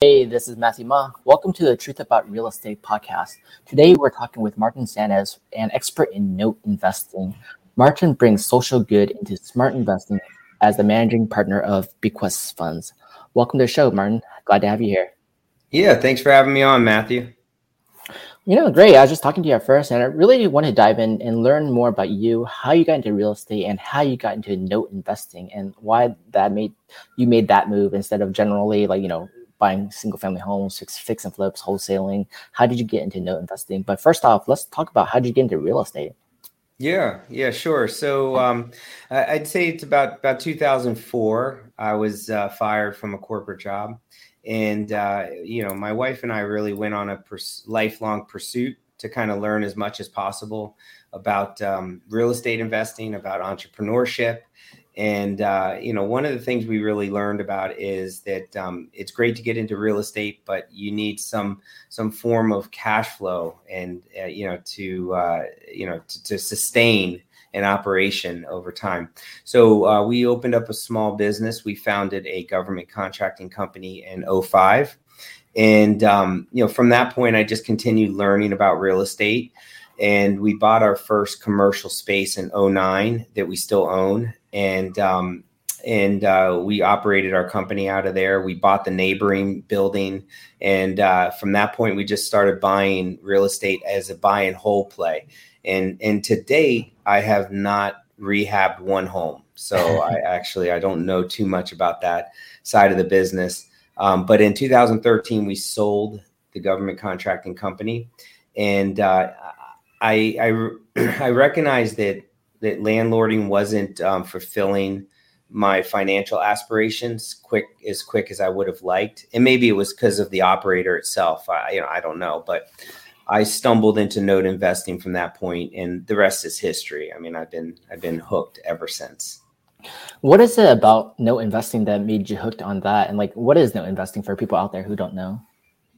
Hey, this is Matthew Ma. Welcome to the Truth About Real Estate podcast. Today, we're talking with Martin Sanchez, an expert in note investing. Martin brings social good into smart investing as the managing partner of Bequest Funds. Welcome to the show, Martin. Glad to have you here. Yeah, thanks for having me on, Matthew. You know, great. I was just talking to you at first, and I really want to dive in and learn more about you, how you got into real estate, and how you got into note investing, and why that made you made that move instead of generally like you know buying single family homes, fix, and flips, wholesaling. How did you get into note investing? But first off, let's talk about how did you get into real estate? Yeah, yeah, sure. So um, I'd say it's about about 2004. I was uh, fired from a corporate job, and uh, you know, my wife and I really went on a pers- lifelong pursuit to kind of learn as much as possible about um, real estate investing, about entrepreneurship, and uh, you know, one of the things we really learned about is that um, it's great to get into real estate, but you need some some form of cash flow, and uh, you know, to uh, you know, to, to, sustain an operation over time. So uh, we opened up a small business. We founded a government contracting company in 05. and um, you know, from that point, I just continued learning about real estate and we bought our first commercial space in 09 that we still own and um, and uh, we operated our company out of there. We bought the neighboring building, and uh, from that point, we just started buying real estate as a buy and hold play. And and to date, I have not rehabbed one home, so I actually I don't know too much about that side of the business. Um, but in 2013, we sold the government contracting company, and uh, I I, I recognize that that landlording wasn't um, fulfilling my financial aspirations quick as quick as I would have liked. And maybe it was because of the operator itself. I, you know, I don't know, but I stumbled into note investing from that point, and the rest is history. I mean, I've been I've been hooked ever since. What is it about note investing that made you hooked on that? And like, what is note investing for people out there who don't know?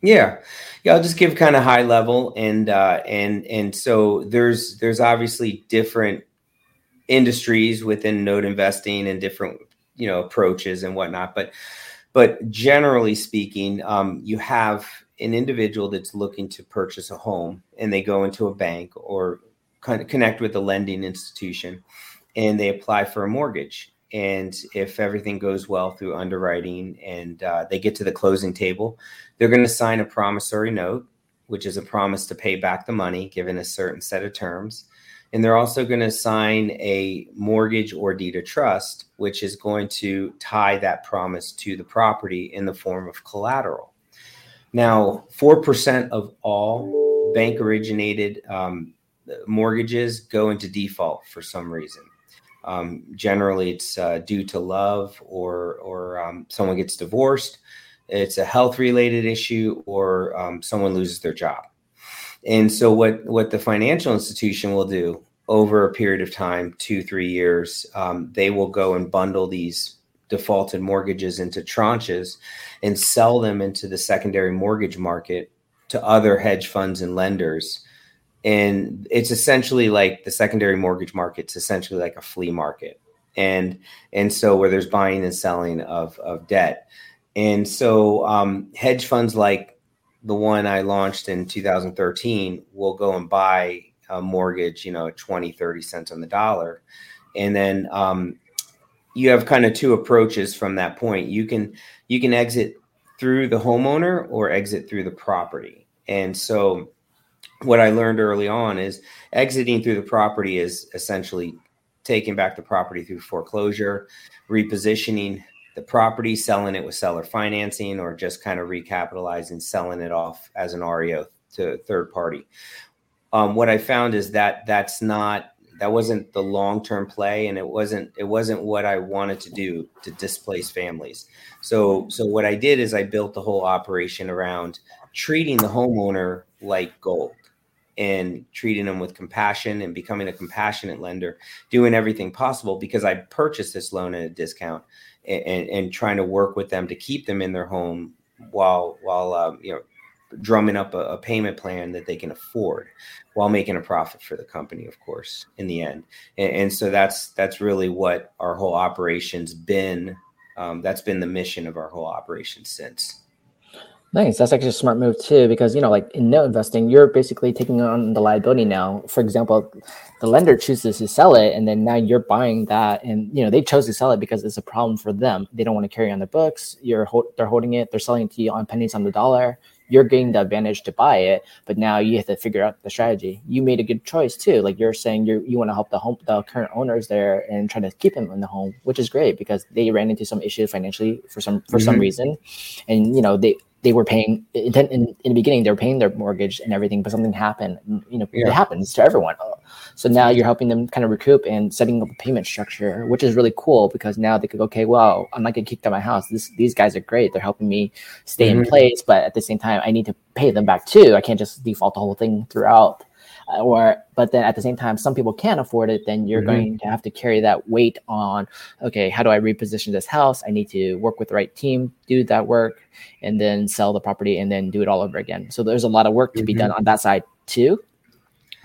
Yeah, yeah. I'll just give kind of high level, and uh, and and so there's there's obviously different industries within note investing and different you know approaches and whatnot but but generally speaking um, you have an individual that's looking to purchase a home and they go into a bank or connect with a lending institution and they apply for a mortgage. And if everything goes well through underwriting and uh, they get to the closing table they're going to sign a promissory note which is a promise to pay back the money given a certain set of terms and they're also going to sign a mortgage or deed of trust, which is going to tie that promise to the property in the form of collateral. Now, 4% of all bank originated um, mortgages go into default for some reason. Um, generally, it's uh, due to love or, or um, someone gets divorced, it's a health related issue, or um, someone loses their job. And so what what the financial institution will do over a period of time, two three years, um, they will go and bundle these defaulted mortgages into tranches and sell them into the secondary mortgage market to other hedge funds and lenders. And it's essentially like the secondary mortgage market's essentially like a flea market. And and so where there's buying and selling of of debt. And so um, hedge funds like the one I launched in 2013 will go and buy a mortgage, you know, 20, 30 cents on the dollar. And then um, you have kind of two approaches from that point. You can you can exit through the homeowner or exit through the property. And so what I learned early on is exiting through the property is essentially taking back the property through foreclosure, repositioning the property, selling it with seller financing, or just kind of recapitalizing, selling it off as an REO to third party. Um, what I found is that that's not that wasn't the long term play, and it wasn't it wasn't what I wanted to do to displace families. So so what I did is I built the whole operation around treating the homeowner like gold and treating them with compassion and becoming a compassionate lender, doing everything possible because I purchased this loan at a discount and, and, trying to work with them to keep them in their home while while um, you know drumming up a, a, payment plan that they can afford while making a profit for the company of course in the end. And, and so that's that's really what our whole operation's been um, that's been the mission of our whole operation since Nice. That's actually a smart move too, because you know, like in note investing, you're basically taking on the liability now. For example, the lender chooses to sell it, and then now you're buying that, and you know they chose to sell it because it's a problem for them. They don't want to carry on the books. You're they're holding it. They're selling it to you on pennies on the dollar. You're getting the advantage to buy it, but now you have to figure out the strategy. You made a good choice too. Like you're saying, you you want to help the home the current owners there and try to keep them in the home, which is great because they ran into some issues financially for some for mm-hmm. some reason, and you know they they were paying in, in, the beginning they were paying their mortgage and everything but something happened you know yeah. it happens to everyone. So now you're helping them kind of recoup and setting up a payment structure which is really cool because now they could go, okay well i'm not getting kicked out of my house. This, these guys are great. They're helping me stay mm-hmm. in place but at the same time i need to pay them back too. I can't just default the whole thing throughout or but then at the same time some people can't afford it then you're mm-hmm. going to have to carry that weight on okay how do i reposition this house i need to work with the right team do that work and then sell the property and then do it all over again so there's a lot of work to mm-hmm. be done mm-hmm. on that side too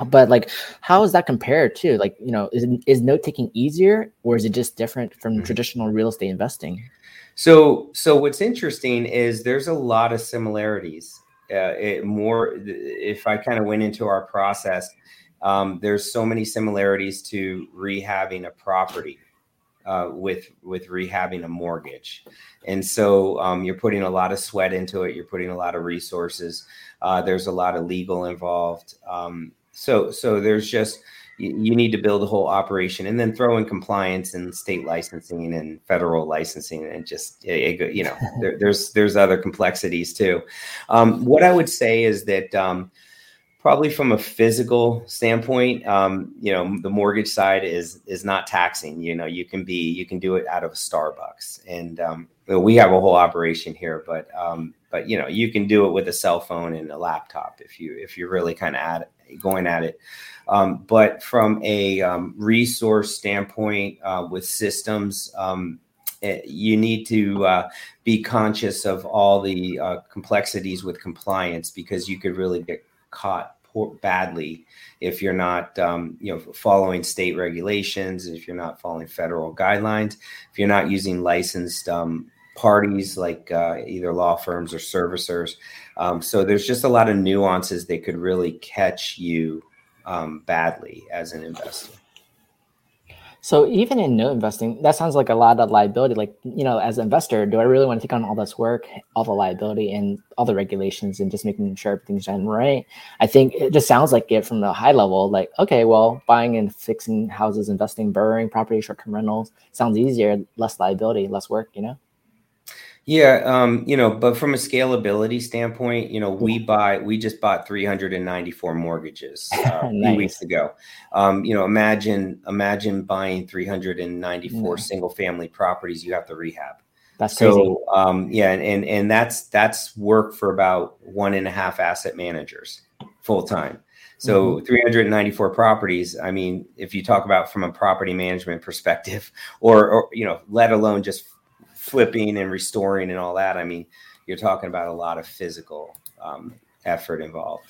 but like how is that compared to like you know is, is note taking easier or is it just different from mm-hmm. traditional real estate investing so so what's interesting is there's a lot of similarities uh, more if I kind of went into our process, um, there's so many similarities to rehabbing a property uh, with with rehabbing a mortgage, and so um, you're putting a lot of sweat into it. You're putting a lot of resources. Uh, there's a lot of legal involved. Um, so so there's just you, need to build a whole operation and then throw in compliance and state licensing and federal licensing and just you know there, there's there's other complexities too. Um, what i would say is that um, probably from a physical standpoint um, you know the mortgage side is is not taxing you know you can be you can do it out of a starbucks. And um, we have a whole operation here but um, but you know you can do it with a cell phone and a laptop if you if you're really kind of at it, going at it um, but from a um, resource standpoint, uh, with systems, um, it, eh, you need to uh, be conscious of all the uh, complexities with compliance because you could really get caught badly if you're not, um, you know, following state regulations, if you're not following federal guidelines, if you're not using licensed um, parties like uh, either law firms or servicers. Um, so there's just a lot of nuances that could really catch you um, badly as an investor. So even in note investing, that sounds like a lot of liability. Like, you know, as an investor, do I really want to take on all this work, all the liability and all the regulations and just making sure everything's done right? I think it just sounds like it from the high level, like, okay, well, buying and fixing houses, investing, borrowing property, short-term rentals sounds easier, less liability, less work, you know? Yeah, um, you know, but from a scalability standpoint, you know, we buy we just bought 394 mortgages uh, nice. a few weeks ago. Um, you know, imagine imagine buying 394 single family properties you have to rehab. That's crazy. So um, yeah, and, and and that's that's work for about one and a half asset managers full time. So mm-hmm. 394 properties. I mean, if you talk about from a property management perspective, or, or you know, let alone just flipping and restoring and all that. I mean, you're talking about a lot of physical um, effort involved.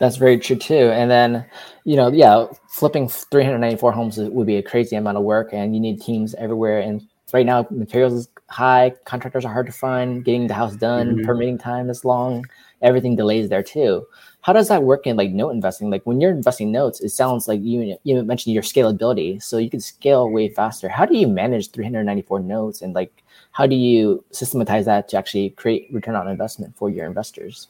That's very true too. And then, you know, yeah, flipping 394 homes would be a crazy amount of work, and you need teams everywhere. And right now, materials is high, contractors are hard to find, getting the house done, mm-hmm. permitting time is long, everything delays there too. How does that work in like note investing? Like when you're investing notes, it sounds like you you mentioned your scalability, so you can scale way faster. How do you manage 394 notes and like how do you systematize that to actually create return on investment for your investors?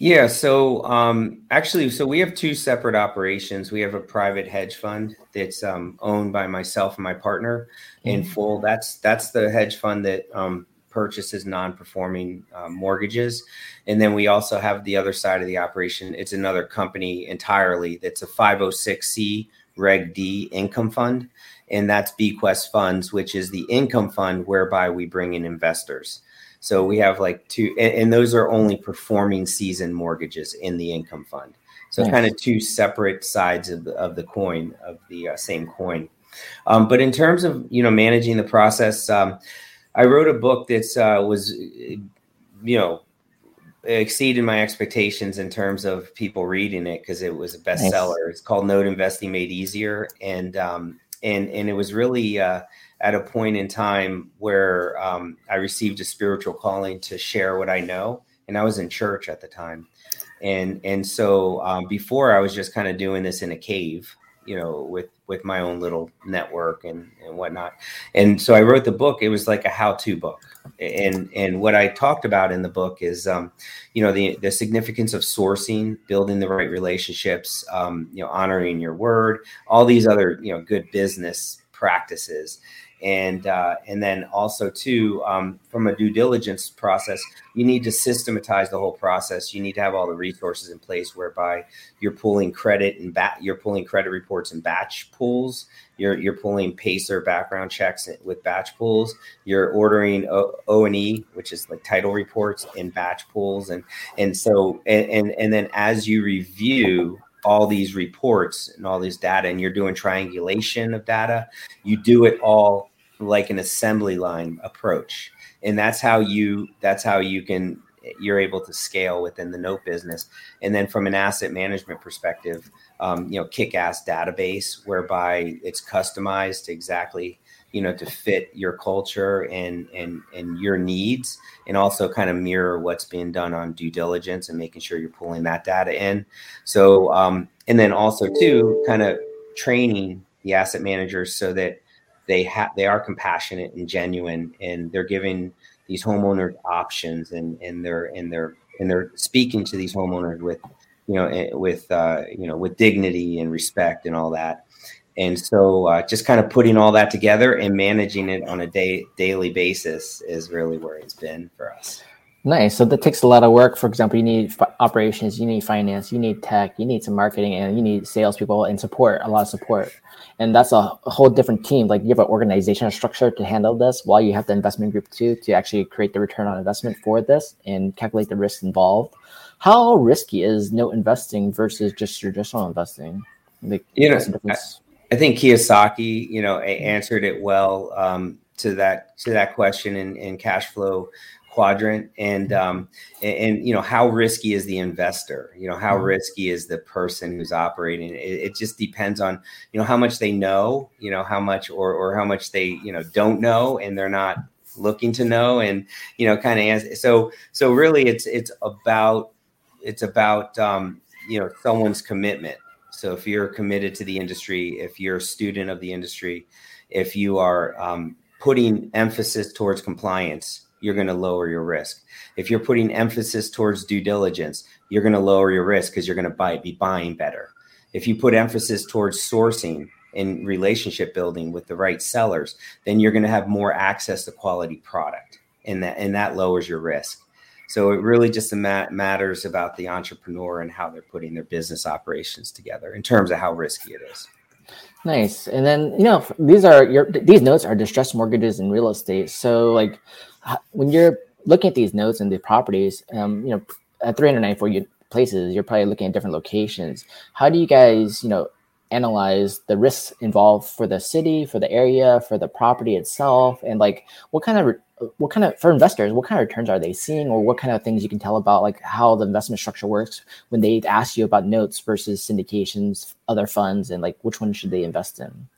Yeah, so um, actually, so we have two separate operations. We have a private hedge fund that's um, owned by myself and my partner in mm-hmm. full. That's that's the hedge fund that um, purchases non-performing uh, mortgages, and then we also have the other side of the operation. It's another company entirely. That's a 506c Reg D income fund, and that's Bequest Funds, which is the income fund whereby we bring in investors. So we have like two, and, and those are only performing season mortgages in the income fund. So nice. kind of two separate sides of the, of the coin of the uh, same coin. Um, but in terms of you know managing the process, um, I wrote a book that uh, was you know exceeded my expectations in terms of people reading it because it was a bestseller. Nice. It's called Note Investing Made Easier, and um, and and it was really uh, at a point in time where um, I received a spiritual calling to share what I know, and I was in church at the time, and and so um, before I was just kind of doing this in a cave, you know, with with my own little network and and whatnot, and so I wrote the book. It was like a how to book, and and what I talked about in the book is, um, you know, the the significance of sourcing, building the right relationships, um, you know, honoring your word, all these other you know good business practices and uh, and then also too um, from a due diligence process you need to systematize the whole process. You need to have all the resources in place whereby you're pulling credit and you're pulling credit reports and batch pools you're you're pulling pacer background checks with batch pools you're ordering o and e which is like title reports in batch pools and and so and, and and then as you review all these reports and all these data and you're doing triangulation of data you do it all like an assembly line approach. And that's how you that's how you can you're able to scale within the note business. And then from an asset management perspective um, you know kick-ass database whereby it's customized to exactly you know to fit your culture and and and your needs and also kind of mirror what's being done on due diligence and making sure you're pulling that data in. So um, and then also too kind of training the asset managers so that they have they are compassionate and genuine and they're giving these homeowners options and and they're and they're and they're speaking to these homeowners with you know eh, with uh, you know with dignity and respect and all that. And so uh, just kind of putting all that together and managing it on a day daily basis is really where it's been for us nice. So that takes a lot of work. For example you need f- operations you need finance you need tech you need some marketing and you need salespeople and support a lot of support. And that's a, a whole different team. Like you have an organizational structure to handle this while you have the investment group too to actually create the return on investment for this and calculate the risks involved. How risky is note investing versus just traditional investing? Like, you know I think Kiyosaki, you know, answered it well um, to that to that question in, in cash flow quadrant, and um, and, and, you know how risky is the investor? You know how mm-hmm. risky is the person who's operating? It, it, just depends on you know how much they know, you know how much or or how much they you know don't know, and they're not looking to know, and you know kind of as so so really it's it's about it's about um, you know someone's commitment so if you're committed to the industry, if you're a student of the industry, if you are um, putting emphasis towards compliance, you're going to lower your risk. If you're putting emphasis towards due diligence, you're going to lower your risk because you're going to buy be buying better. If you put emphasis towards sourcing and relationship building with the right sellers, then you're going to have more access to quality product, and that and that lowers your risk. So it really just matters about the entrepreneur and how they're putting their business operations together in terms of how risky it is. Nice. And then you know these are your these notes are distressed mortgages in real estate. So like when you're looking at these notes and the properties, um, you know, at 394 places, you're probably looking at different locations. How do you guys, you know, analyze the risks involved for the city, for the area, for the property itself, and like what kind of what kind of for investors what kind of returns are they seeing? Or what kind of things you can tell about like how the investment structure works when they ask you about notes versus syndications other funds and like which one should they invest in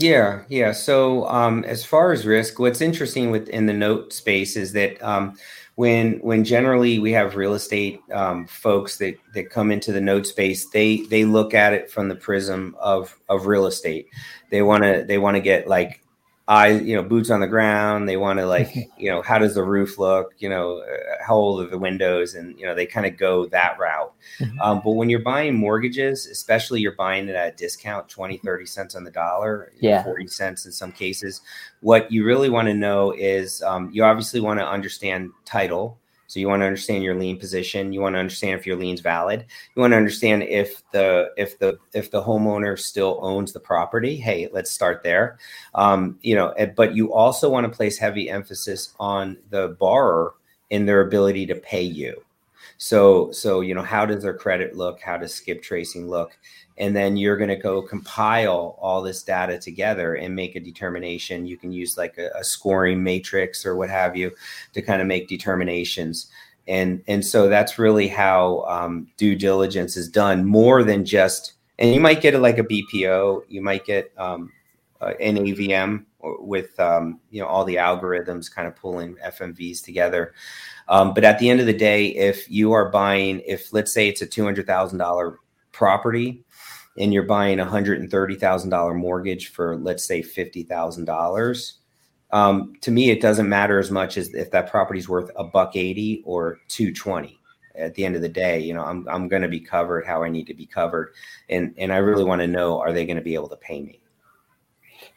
yeah yeah. So um, as far as risk what's interesting within the note space is that um, when when generally we have real estate um, folks that that come into the note space they they look at it from the prism of of real estate. They want to they want to get like eyes, you know, boots on the ground. They want to like, you know, how does the roof look? You know, uh, how old are the windows? And you know, they kind of go that route. Mm-hmm. Um, but when you're buying mortgages, especially you're buying it at a discount, 20, 30 cents on the dollar, yeah, 40 cents in some cases. What you really want to know is um, you obviously want to understand title so you want to understand your lien position. You want to understand if your lien's valid. You want to understand if the if the if the homeowner still owns the property. Hey, let's start there. Um, you know, but you also want to place heavy emphasis on the borrower in their ability to pay you. So so you know, how does their credit look? How does skip tracing look? And then you're going to go compile all this data together and make a determination you can use like a, a, scoring matrix or what have you to kind of make determinations and and so that's really how um, due diligence is done more than just and you might get it like a bpo you might get um, uh, an AVM with um, you know all the algorithms kind of pulling FMVs together. Um, but at the end of the day, if you are buying, if let's say it's a two hundred thousand dollar property, and you're buying a hundred and thirty thousand dollar mortgage for let's say fifty thousand dollars. Um, to me, it doesn't matter as much as if that property's worth a buck eighty or two twenty. At the end of the day, you know, I'm I'm going to be covered how I need to be covered, and and I really want to know are they going to be able to pay me.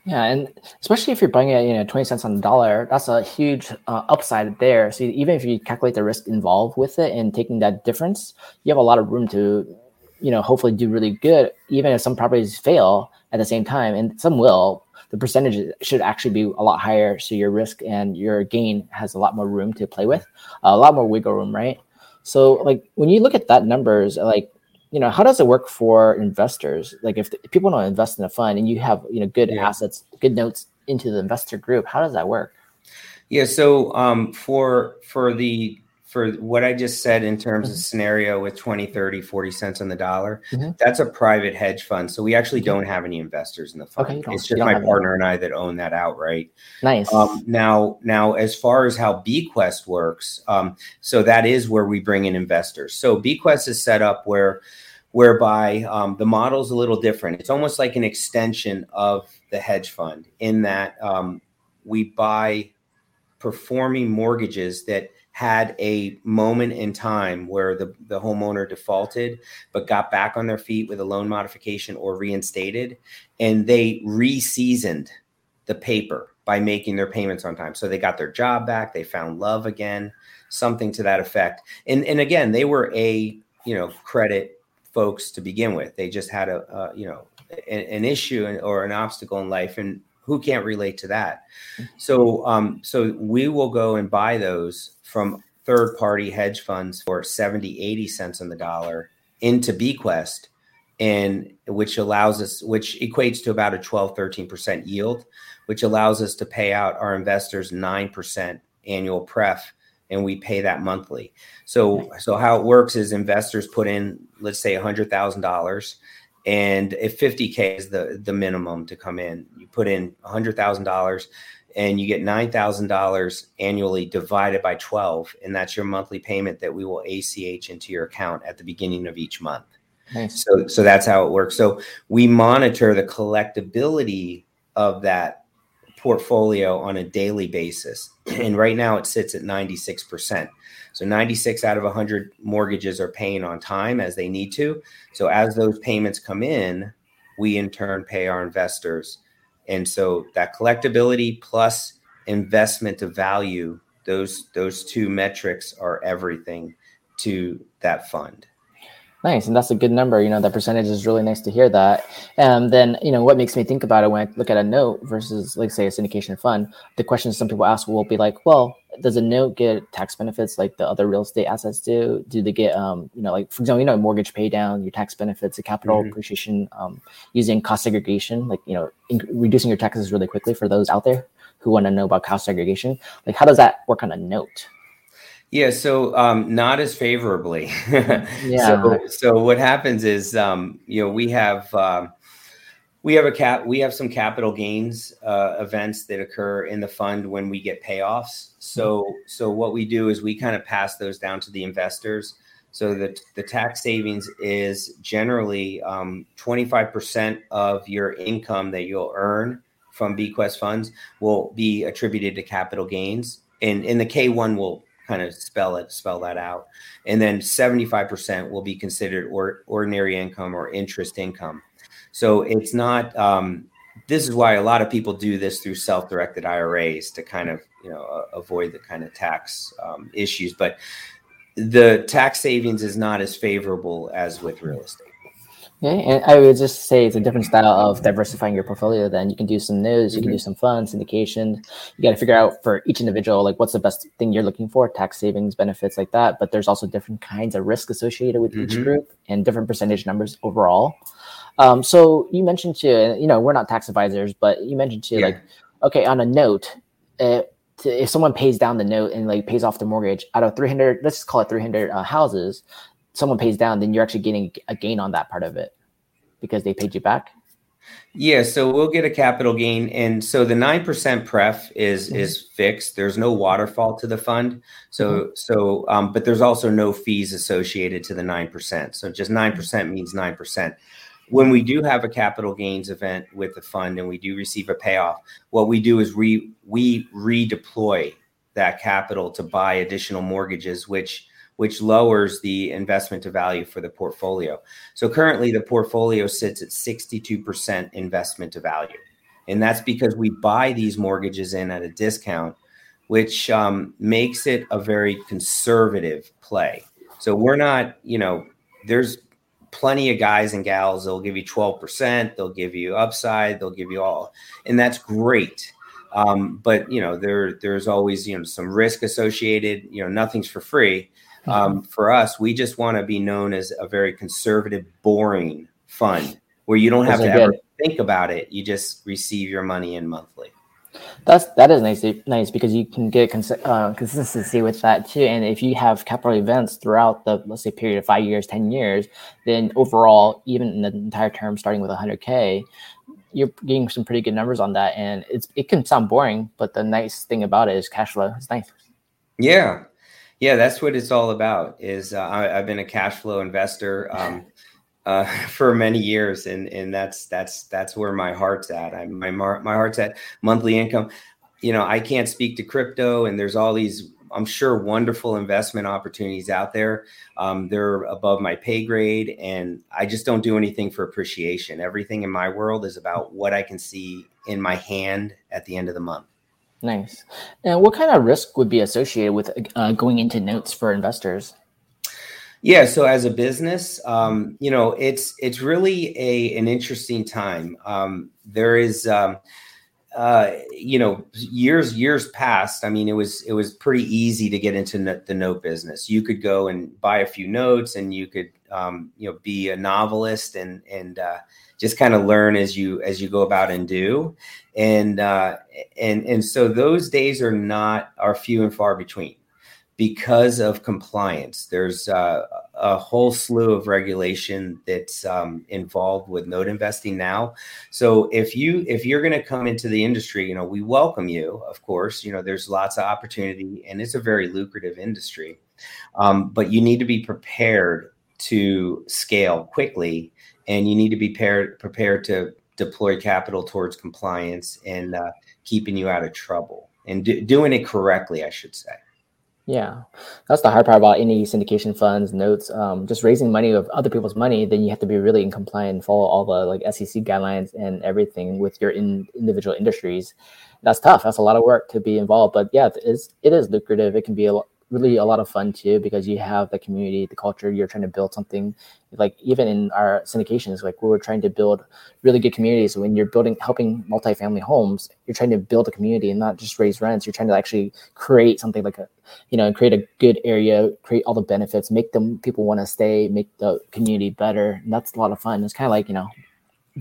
Yeah, and especially if you're buying it, you know, twenty cents on the dollar, that's a huge uh, upside there. So even if you calculate the risk involved with it and taking that difference, you have a lot of room to, you know, hopefully do really good. Even if some properties fail at the same time, and some will, the percentage should actually be a lot higher. So your risk and your gain has a lot more room to play with, a lot more wiggle room, right? So like when you look at that numbers, like you know how does it work for investors like if, the, if people don't invest in a fund and you have you know good yeah. assets good notes into the investor group how does that work yeah so um, for for the for what I just said in terms mm-hmm. of scenario with 20, 30, 40 cents on the dollar, mm-hmm. that's a private hedge fund. So we actually don't have any investors in the fund. Okay, it's just my partner and I that own that outright. Nice. Um, now, now as far as how Bequest works, um, so that is where we bring in investors. So Bequest is set up where whereby um, the model is a little different. It's almost like an extension of the hedge fund in that um, we buy performing mortgages that had a moment in time where the, the homeowner defaulted but got back on their feet with a loan modification or reinstated and they reseasoned the paper by making their payments on time so they got their job back they found love again something to that effect and and again they were a you know credit folks to begin with. They just had a, a you know an, an, issue or an obstacle in life, and who can't relate to that? So um, so we will go and buy those from third party hedge funds for 70 80 cents on the dollar into Bequest and which allows us which equates to about a 12 13% yield which allows us to pay out our investors 9% annual pref and we pay that monthly. So so how it works is investors put in let's say $100,000 and if 50k is the the minimum to come in, you put in $100,000 and you get $9,000 annually divided by 12 and that's your monthly payment that we will ACH into your account at the beginning of each month. Nice. So so that's how it works. So we monitor the collectability of that portfolio on a daily basis. And right now it sits at 96%. So 96 out of 100 mortgages are paying on time as they need to. So as those payments come in, we in turn pay our investors. And so that collectability plus investment of value, those those two metrics are everything to that fund. Nice, and that's a good number. You know, that percentage is really nice to hear that. And then, you know, what makes me think about it when I look at a note versus, like, say, a syndication fund, the question some people ask will be like, well, does a note get tax benefits like the other real estate assets do? Do they get, um, you know, like for example, you know, mortgage pay down, your tax benefits, the capital mm-hmm. appreciation, um, using cost segregation, like you know, in- reducing your taxes really quickly for those out there who want to know about cost segregation. Like, how does that work on a note? Yeah, so um, not as favorably. yeah. So, so what happens is, um, you know, we have um, we have a cap, we have some capital gains uh, events that occur in the fund when we get payoffs. So, mm-hmm. so what we do is we kind of pass those down to the investors. So that the tax savings is generally um, 25% of your income that you'll earn from Bequest funds will be attributed to capital gains. And in the K1 will kind of spell it, spell that out. And then 75% will be considered or, ordinary income or interest income. So it's not, um, this is why a lot of people do this through self-directed IRAs to kind of, you know, avoid the kind of tax um, issues. But the tax savings is not as favorable as with real estate. Yeah, and I would just say it's a different style of diversifying your portfolio. Then you can do some notes, you can do mm-hmm. some funds, syndication. You got to figure out for each individual like what's the best thing you're looking for, tax savings, benefits like that. But there's also different kinds of risk associated with mm-hmm. each group and different percentage numbers overall. Um, so you mentioned to you know, we're not tax advisors, but you mentioned to yeah. like, okay, on a note, uh, if someone pays down the note and like pays off the mortgage out of 300, let's just call it 300 uh, houses, someone pays down, then you're actually getting a gain on that part of it because they paid you back. Yeah, so we'll get a capital gain, and so the nine percent pref is mm-hmm. is fixed. There's no waterfall to the fund, so mm-hmm. so um, but there's also no fees associated to the nine percent. So just nine percent means nine percent. When we do have a capital gains event with the fund and we do receive a payoff, what we do is we we redeploy that capital to buy additional mortgages, which which lowers the investment to value for the portfolio. So currently, the portfolio sits at 62% investment to value. And that's because we buy these mortgages in at a discount, which um, makes it a very conservative play. So we're not, you know, there's plenty of guys and gals, they'll give you 12%, they'll give you upside, they'll give you all. And that's great. Um, but you know, there there's always you know some risk associated. You know, nothing's for free. Um, mm-hmm. for us, we just want to be known as a very conservative, boring fund where you don't have to ever think about it. You just receive your money in monthly. That's that is nice, nice because you can get cons- uh, consistency with that too. And if you have capital events throughout the let's say period of five years, ten years, then overall, even in the entire term, starting with 100k, you're getting some pretty good numbers on that. And it's it can sound boring, but the nice thing about it is cash flow. It's nice. Yeah, yeah, that's what it's all about. Is uh, I, have been a cash flow investor um, uh, for many years, and and that's that's that's where my heart's at. I, my my heart's at monthly income. You know, I can't speak to crypto, and there's all these I'm sure wonderful investment opportunities out there. Um, they're above my pay grade, and I just don't do anything for appreciation. Everything in my world is about what I can see in my hand at the end of the month. Nice. And what kind of risk would be associated with uh, going into notes for investors? Yeah, so as a business, um, you know, it's it's really a an interesting time. Um, there is, um, uh, you know, years years past. I mean, it was it was pretty easy to get into the note business. You could go and buy a few notes, and you could, um, you know, be a novelist and and uh, just kind of learn as you as you go about and do and uh, and and so those days are not are few and far between because of compliance. There's uh, a whole slew of regulation that's um, involved with note investing now. So if you if you're going to come into the industry, you know we welcome you. Of course, you know there's lots of opportunity, and it's a very lucrative industry. Um, but you need to be prepared to scale quickly, and you need to be prepared prepared to deploy capital towards compliance and uh, keeping you out of trouble and do, doing it correctly, I should say. Yeah, that's the hard part about any syndication funds, notes, um, just raising money of other people's money. Then you have to be really in compliance and follow all the like SEC guidelines and everything with your in, individual industries. That's tough. That's a lot of work to be involved. But yeah, it is, it is lucrative. It can be a, really a lot of fun too because you have the community, the culture. You're trying to build something. Like even in our syndications, like we were trying to build really good communities. When you're building, helping multifamily homes, you're trying to build a community and not just raise rents. You're trying to actually create something like a, you know, create a good area, create all the benefits, make them people want to stay, make the community better. And that's a lot of fun. It's kind of like you know,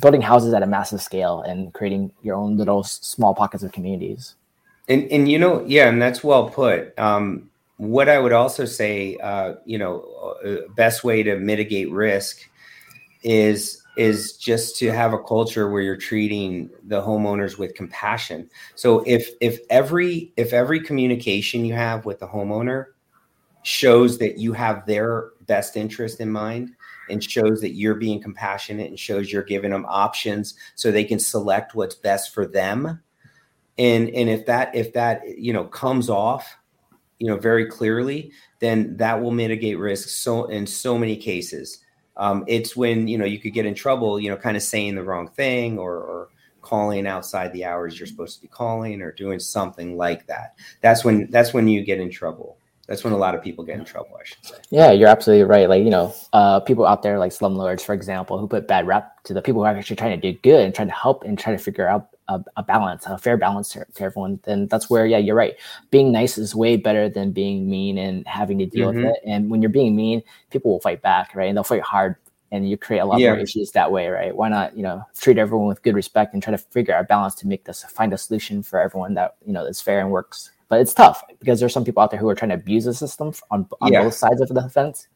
building houses at a massive scale and creating your own little small pockets of communities. And and you know, yeah, and that's well put. Um, what I would also say, uh, you know, uh, best way to mitigate risk is is just to have a culture where you're treating the homeowners with compassion. So if if every if every communication you have with the homeowner shows that you have their best interest in mind and shows that you're being compassionate and shows you're giving them options so they can select what's best for them and and if that if that you know comes off you know very clearly, then that will mitigate risk so in so many cases. Um, it's when you know you could get in trouble, you know, kind of saying the wrong thing or, or calling outside the hours you're supposed to be calling or doing something like that. That's when that's when you get in trouble that's when a lot of people get in trouble i should say yeah you're absolutely right like you know uh, people out there like slumlords for example who put bad rep to the people who are actually trying to do good and trying to help and trying to figure out a, a balance a fair balance to, to, everyone then that's where yeah you're right being nice is way better than being mean and having to deal mm-hmm. with it and when you're being mean people will fight back right and they'll fight hard and you create a lot yeah. more issues that way, right? Why not, you know, treat everyone with good respect and try to figure out a balance to make this find a solution for everyone that you know is fair and works but it's tough because there's some people out there who are trying to abuse the system on, on yeah. both sides of the fence.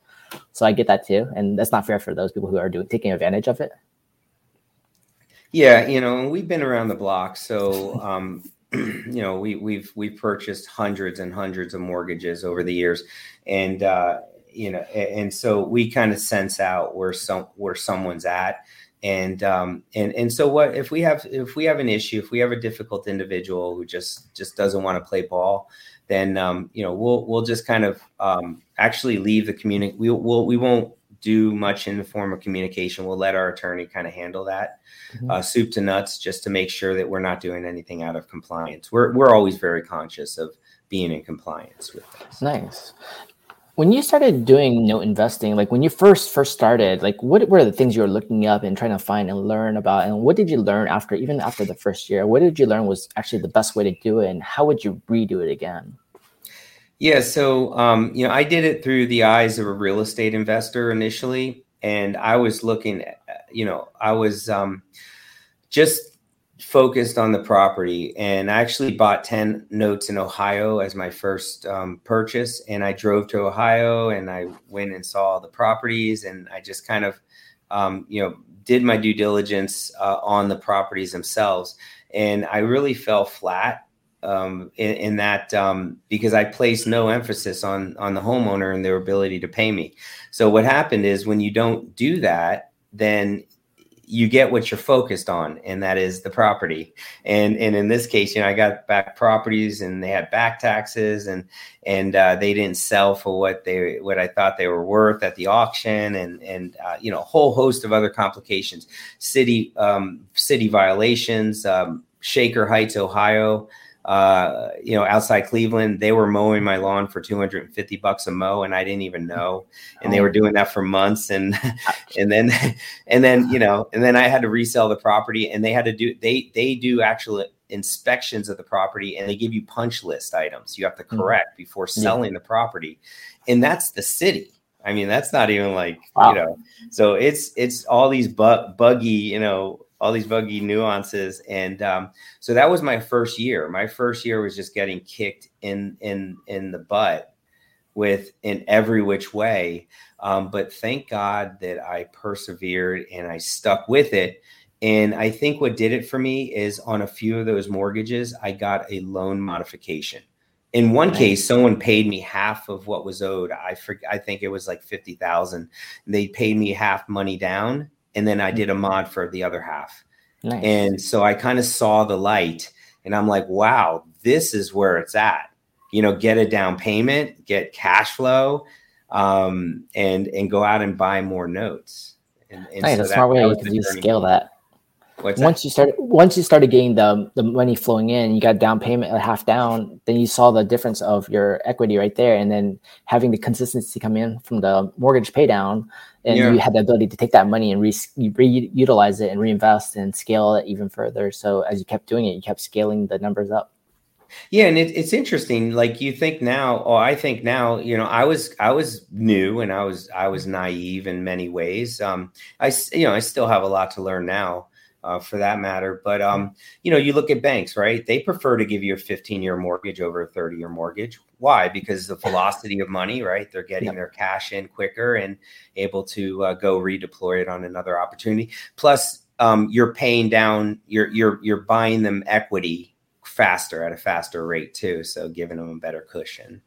So I get that too, and that's not fair for those people who are doing taking advantage of it. Yeah, you know, we've been around the block, so um, you know, we we've we've purchased hundreds and hundreds of mortgages over the years, and uh, you know, and so we kind of sense out where some where someone's at, and um, and and so what if we have if we have an issue, if we have a difficult individual who just just doesn't want to play ball, then um, you know we'll we'll just kind of um, actually leave the community. We will we won't do much in the form of communication. We'll let our attorney kind of handle that, mm-hmm. uh, soup to nuts, just to make sure that we're not doing anything out of compliance. We're we're always very conscious of being in compliance with this. Nice. When you started doing note investing, like when you first first started, like what were the things you were looking up and trying to find and learn about, and what did you learn after even after the first year? What did you learn was actually the best way to do it, and how would you redo it again? Yeah, so um, you know, I did it through the eyes of a real estate investor initially, and I was looking, at, you know, I was um, just focused on the property, and I actually bought ten notes in Ohio as my first um, purchase, and I drove to Ohio and I went and saw the properties, and I just kind of, um, you know, did my due diligence uh, on the properties themselves, and I really fell flat um, in, in, that um, because I placed no emphasis on on the homeowner and their ability to pay me. So what happened is when you don't do that, then you get what you're focused on, and that is the property. And and in this case, you know, I got back properties, and they had back taxes, and and uh, they didn't sell for what they what I thought they were worth at the auction, and and uh, you know, a whole host of other complications, city um, city violations, um, Shaker Heights, Ohio uh, you know, outside Cleveland, they were mowing my lawn for 250 bucks a mow and I didn't even know. And they were oh. doing that for months. And, and then, and then, you know, and then I had to resell the property and they had to do, they, they do actual inspections of the property and they give you punch list items you have to mm. correct before selling yeah. the property. And that's the city. I mean, that's not even like, wow. you know, so it's, it's all these bu- buggy, you know, all these buggy nuances. And um, so that was my first year. My first year was just getting kicked in in in the butt with in every which way. Um, but thank God that I persevered and I stuck with it. And I think what did it for me is on a few of those mortgages, I got a loan modification. In one nice. case, someone paid me half of what was owed. I forget, I think it was like fifty thousand. They paid me half money down, and then I did a mod for the other half. Nice. And so I kind of saw the light and I'm like, wow, this is where it's at. You know, get a down payment, get cash flow, um, and and go out and buy more notes. And, and nice, so that's that, smart way you scale that. What's once that? you started once you started getting the the money flowing in, you got down payment at half down, then you saw the difference of your equity right there, and then having the consistency come in from the mortgage pay down, and yeah. you had the ability to take that money and re- reutilize it and reinvest and scale it even further. So as you kept doing it, you kept scaling the numbers up. Yeah, and it, it's interesting. Like you think now, or I think now, you know, I was I was new and I was I was naive in many ways. Um, I you know I still have a lot to learn now uh, for that matter. But um, you know, you look at banks, right? They prefer to give you a 15 year mortgage over a 30 year mortgage. Why? Because the velocity of money, right? They're getting yep. their cash in quicker and able to uh, go redeploy it on another opportunity. Plus, um, you're paying down, you're you're you're buying them equity faster at a faster rate too, so giving them a better cushion.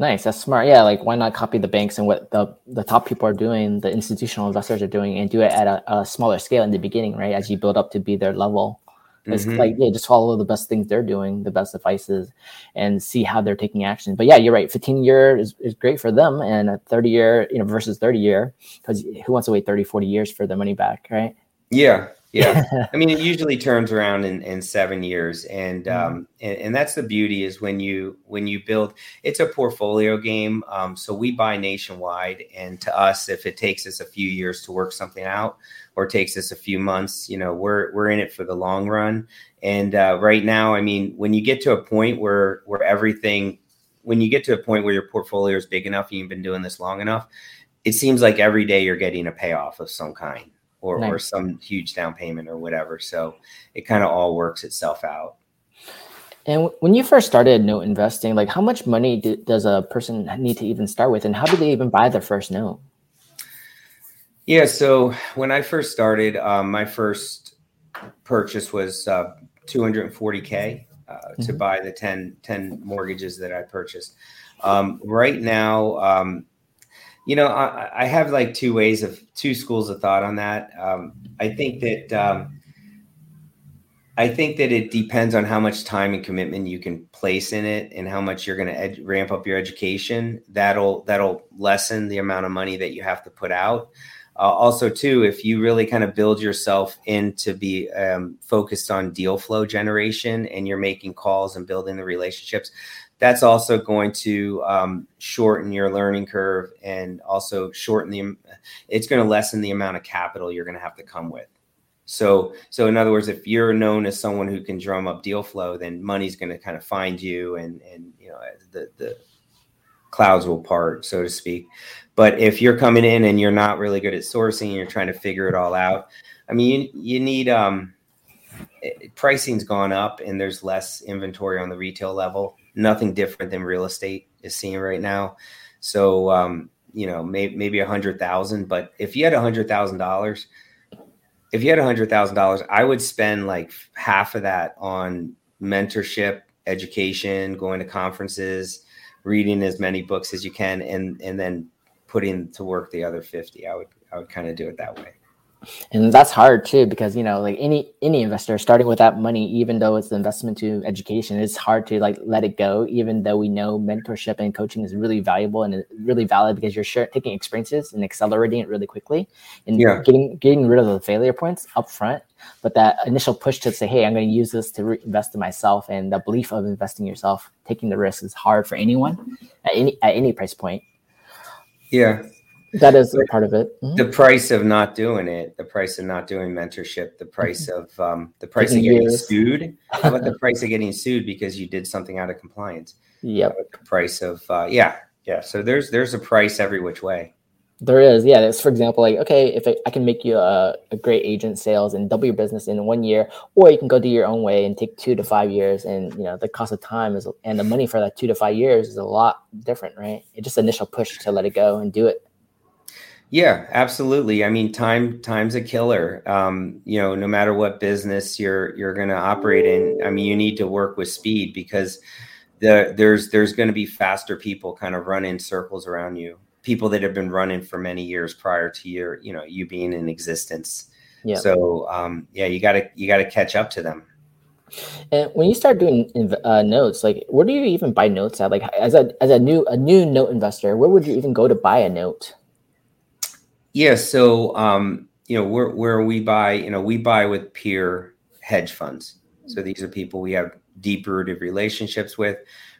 Nice. That's smart. Yeah. Like, why not copy the banks and what the, the top people are doing, the institutional investors are doing, and do it at a, a smaller scale in the beginning, right? As you build up to be their level. It's mm-hmm. like, yeah, just follow the best things they're doing, the best advices, and see how they're taking action. But yeah, you're right. 15 year is, is great for them, and a 30 year, you know, versus 30 year, because who wants to wait 30, 40 years for their money back, right? Yeah. Yeah. I mean, it usually turns around in, in seven years. And, mm-hmm. um, and, and, that's the beauty is when you, when you build, it's a portfolio game. Um, so we buy nationwide and to us, if it takes us a few years to work something out or takes us a few months, you know, we're, we're in it for the long run. And, uh, right now, I mean, when you get to a point where, where everything, when you get to a point where your portfolio is big enough and you've been doing this long enough, it seems like every day you're getting a payoff of some kind or, nice. or some huge down payment or whatever. So it kind of all works itself out. And when you first started note investing, like how much money do, does a person need to even start with, and how do they even buy their first note? Yeah, so when I first started, um, my first purchase was uh, 240k uh, mm-hmm. to buy the 10, 10 mortgages that I purchased. Um, right now, um, you know, I, I, have like two ways of two schools of thought on that. Um, I think that um, I think that it depends on how much time and commitment you can place in it, and how much you're going to ed- ramp up your education. That'll that'll lessen the amount of money that you have to put out. Uh, also, too, if you really kind of build yourself in to be um, focused on deal flow generation, and you're making calls and building the relationships, that's also going to um, shorten your learning curve and also shorten the. It's going to lessen the amount of capital you're going to have to come with. So, so in other words, if you're known as someone who can drum up deal flow, then money's going to kind of find you, and and you know the the clouds will part, so to speak. But if you're coming in and you're not really good at sourcing, and you're trying to figure it all out. I mean, you, you need um, pricing's gone up, and there's less inventory on the retail level. Nothing different than real estate is seeing right now. So, um, you know, may, maybe a hundred thousand, but if you had a hundred thousand dollars if you had a hundred thousand dollars, I would spend like half of that on mentorship, education, going to conferences, reading as many books as you can, and and then putting to work the other fifty. I would I would kind of do it that way and that's hard too because you know like any any investor starting with that money even though it's the investment to education it's hard to like let it go even though we know mentorship and coaching is really valuable and uh, really valid because you're sure, taking experiences and accelerating it really quickly and yeah. getting getting rid of the failure points up front but that initial push to say hey i'm going to use this to re- invest in myself and the belief of investing yourself taking the risk is hard for anyone at any at any price point. Yeah that is a part of it. Mm-hmm. The price of not doing it, the price of not doing mentorship, the price mm-hmm. of um, the price of getting years. sued. How about the price of getting sued because you did something out of compliance? Yep. The price of uh, yeah, yeah. So there's there's a price every which way. There is, yeah. It's for example, like okay, if I, I can make you a, a, great agent sales and double your business in one year, or you can go do your own way and take two to five years, and you know the cost of time is and the money for that two to five years is a lot different, right? It's just initial push to let it go and do it. Yeah, absolutely. I mean, time time's a killer. Um, you know, no matter what business you're you're going to operate in, I mean, you need to work with speed because the there's there's going to be faster people kind of run in circles around you. People that have been running for many years prior to your, you know, you being in existence. Yeah. So, um, yeah, you got to you got to catch up to them. And when you start doing uh, notes, like where do you even buy notes at? Like as a as a new a new note investor, where would you even go to buy a note? Yeah. So, um, you know, where, where we buy, you know, we buy with peer hedge funds. So these are people we have deep rooted relationships with.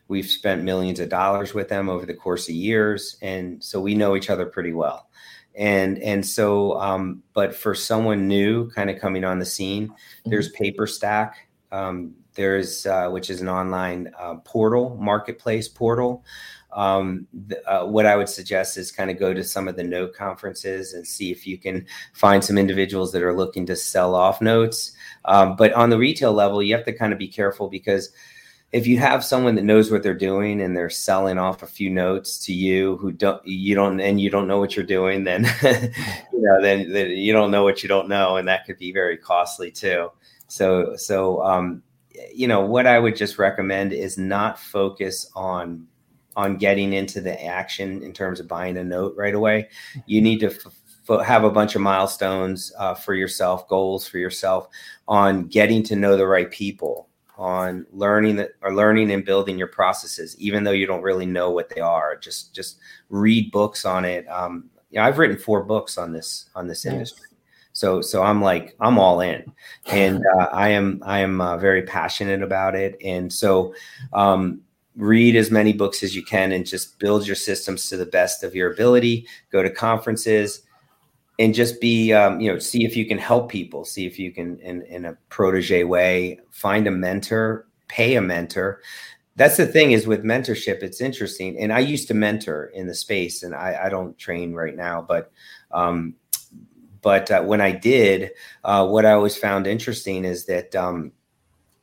We've spent millions of dollars with them over the course of years. And so we know each other pretty well. And, and so, um, but for someone new kind of coming on the scene, mm-hmm. there's Paperstac. Um, there's, uh, which is an online uh, portal, marketplace portal um, uh, what I would suggest is kind of go to some of the note conferences and see if you can find some individuals that are looking to sell off notes. Um, but on the retail level, you have to kind of be careful because if you have someone that knows what they're doing and they're selling off a few notes to you who don't you don't and you don't know what you're doing then you know then, then you don't know what you don't know and that could be very costly too so so um you know what i would just recommend is not focus on on getting into the action in terms of buying a note right away. You need to f- have a bunch of milestones uh, for yourself, goals for yourself on getting to know the right people, on learning that or learning and building your processes, even though you don't really know what they are. Just just read books on it. Um, you know, I've written four books on this on this nice. industry. So so I'm like I'm all in, and uh, I am I am uh, very passionate about it, and so um, read as many books as you can and just build your systems to the best of your ability. Go to conferences and just be um, you know see if you can help people see if you can in, in a protege way find a mentor pay a mentor. That's the thing is with mentorship it's interesting. And i used to mentor in the space and i, I don't train right now but um, but uh, when i did uh, what i always found interesting is that um,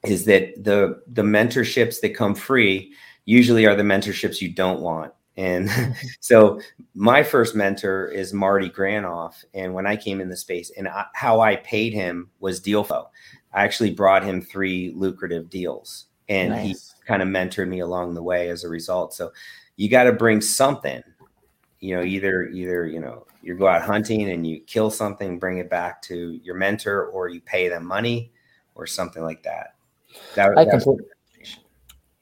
is that the the mentorships that come free usually are the mentorships you don't want. And so my first mentor is Marty Granoff. And when I came in the space and I, how I paid him was deal flow. I actually brought him three lucrative deals, and nice. he kind of mentored me along the way as a result. So you got to bring something. You know, either either you know you go out hunting and you kill something, bring it back to your mentor, or you pay them money, or something like that. That, I completely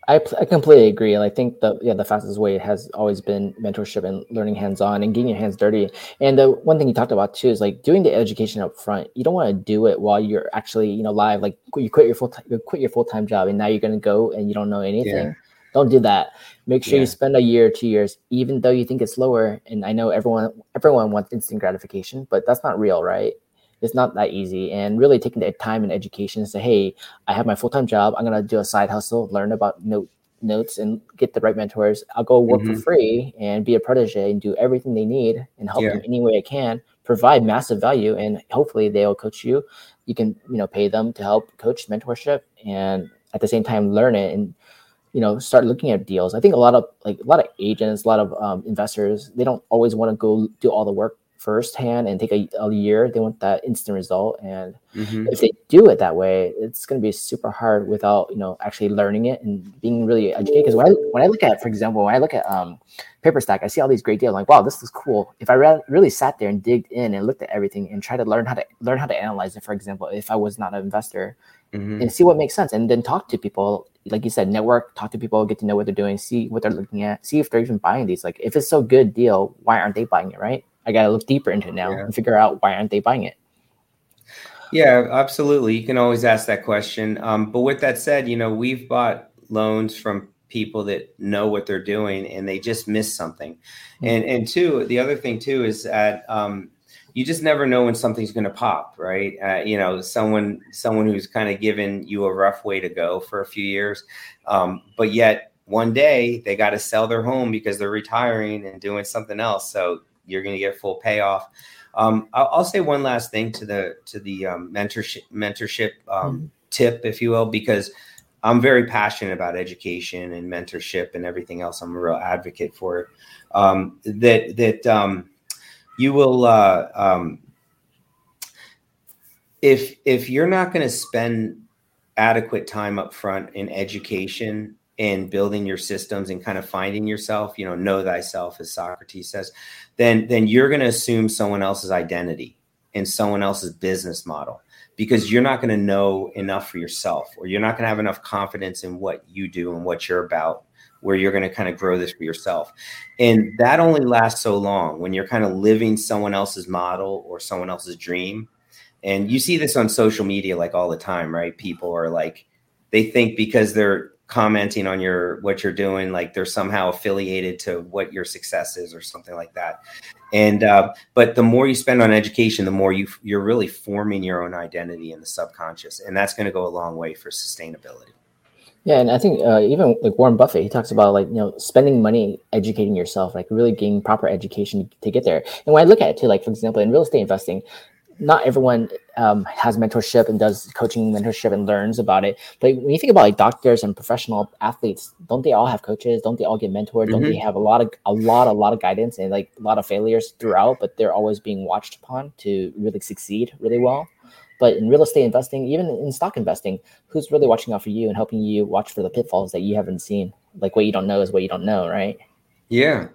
I, I completely agree. And I think the yeah the fastest way has always been mentorship and learning hands on and getting your hands dirty. And the one thing you talked about too is like doing the education up front. You don't want to do it while you're actually you know live. Like you quit your full time you quit your full time job and now you're gonna go and you don't know anything. Yeah. Don't do that. Make sure yeah. you spend a year, two years, even though you think it's slower. And I know everyone everyone wants instant gratification, but that's not real, right? It's not that easy. And really taking the time and education and say, hey, I have my full time job. I'm gonna do a side hustle, learn about note notes, and get the right mentors. I'll go work mm-hmm. for free and be a protege and do everything they need and help yeah. them any way I can. Provide massive value, and hopefully they'll coach you. You can you know pay them to help coach mentorship, and at the same time learn it and you know start looking at deals. I think a lot of like a lot of agents, a lot of um, investors, they don't always want to go do all the work firsthand and take a, a year. They want that instant result, and mm-hmm. if they do it that way, it's going to be super hard without you know actually learning it and being really educated. Because when I when I look at, for example, when I look at um, Paperstac, I see all these great deals. I'm like, wow, this is cool. If I re- really sat there and digged in and looked at everything and tried to learn how to learn how to analyze it, for example, if I was not an investor, mm-hmm. and see what makes sense, and then talk to people, like you said, network, talk to people, get to know what they're doing, see what they're looking at, see if they're even buying these. Like, if it's so good deal, why aren't they buying it, right? I got to look deeper into it now yeah. and figure out why aren't they buying it. Yeah, absolutely. You can always ask that question. Um, but with that said, you know, we've bought loans from people that know what they're doing and they just miss something. Mm-hmm. And and two, the other thing too is that um, you just never know when something's going to pop, right? Uh, you know, someone someone who's kind of given you a rough way to go for a few years, um, but yet one day they got to sell their home because they're retiring and doing something else. So you're going to get full payoff. Um, I'll, I'll, say one last thing to the to the um, mentorship mentorship um, mm-hmm. tip, if you will, because I'm very passionate about education and mentorship and everything else. I'm a real advocate for it. Um, that that um, you will uh, um, if if you're not going to spend adequate time up front in education and building your systems and kind of finding yourself, you know, know thyself, as Socrates says, then then you're going to assume someone else's identity and someone else's business model because you're not going to know enough for yourself or you're not going to have enough confidence in what you do and what you're about where you're going to kind of grow this for yourself. And that only lasts so long when you're kind of living someone else's model or someone else's dream. And you see this on social media like all the time, right? People are like, they think because they're commenting on your what you're doing like they're somehow affiliated to what your success is or something like that. And uh, but the more you spend on education the more you you're really forming your own identity in the subconscious and that's going to go a long way for sustainability. Yeah and i think uh, even like warren buffett he talks about like you know spending money educating yourself like really getting proper education to get there. And when i look at it too like for example in real estate investing not everyone um, has mentorship and does coaching mentorship and learns about it. But when you think about like doctors and professional athletes, don't they all have coaches? Don't they all get mentored? Don't mm-hmm. they have a lot of a lot a lot of guidance and like a lot of failures throughout? But they're always being watched upon to really succeed really well. But in real estate investing, even in stock investing, who's really watching out for you and helping you watch for the pitfalls that you haven't seen? Like what you don't know is what you don't know, right? Yeah,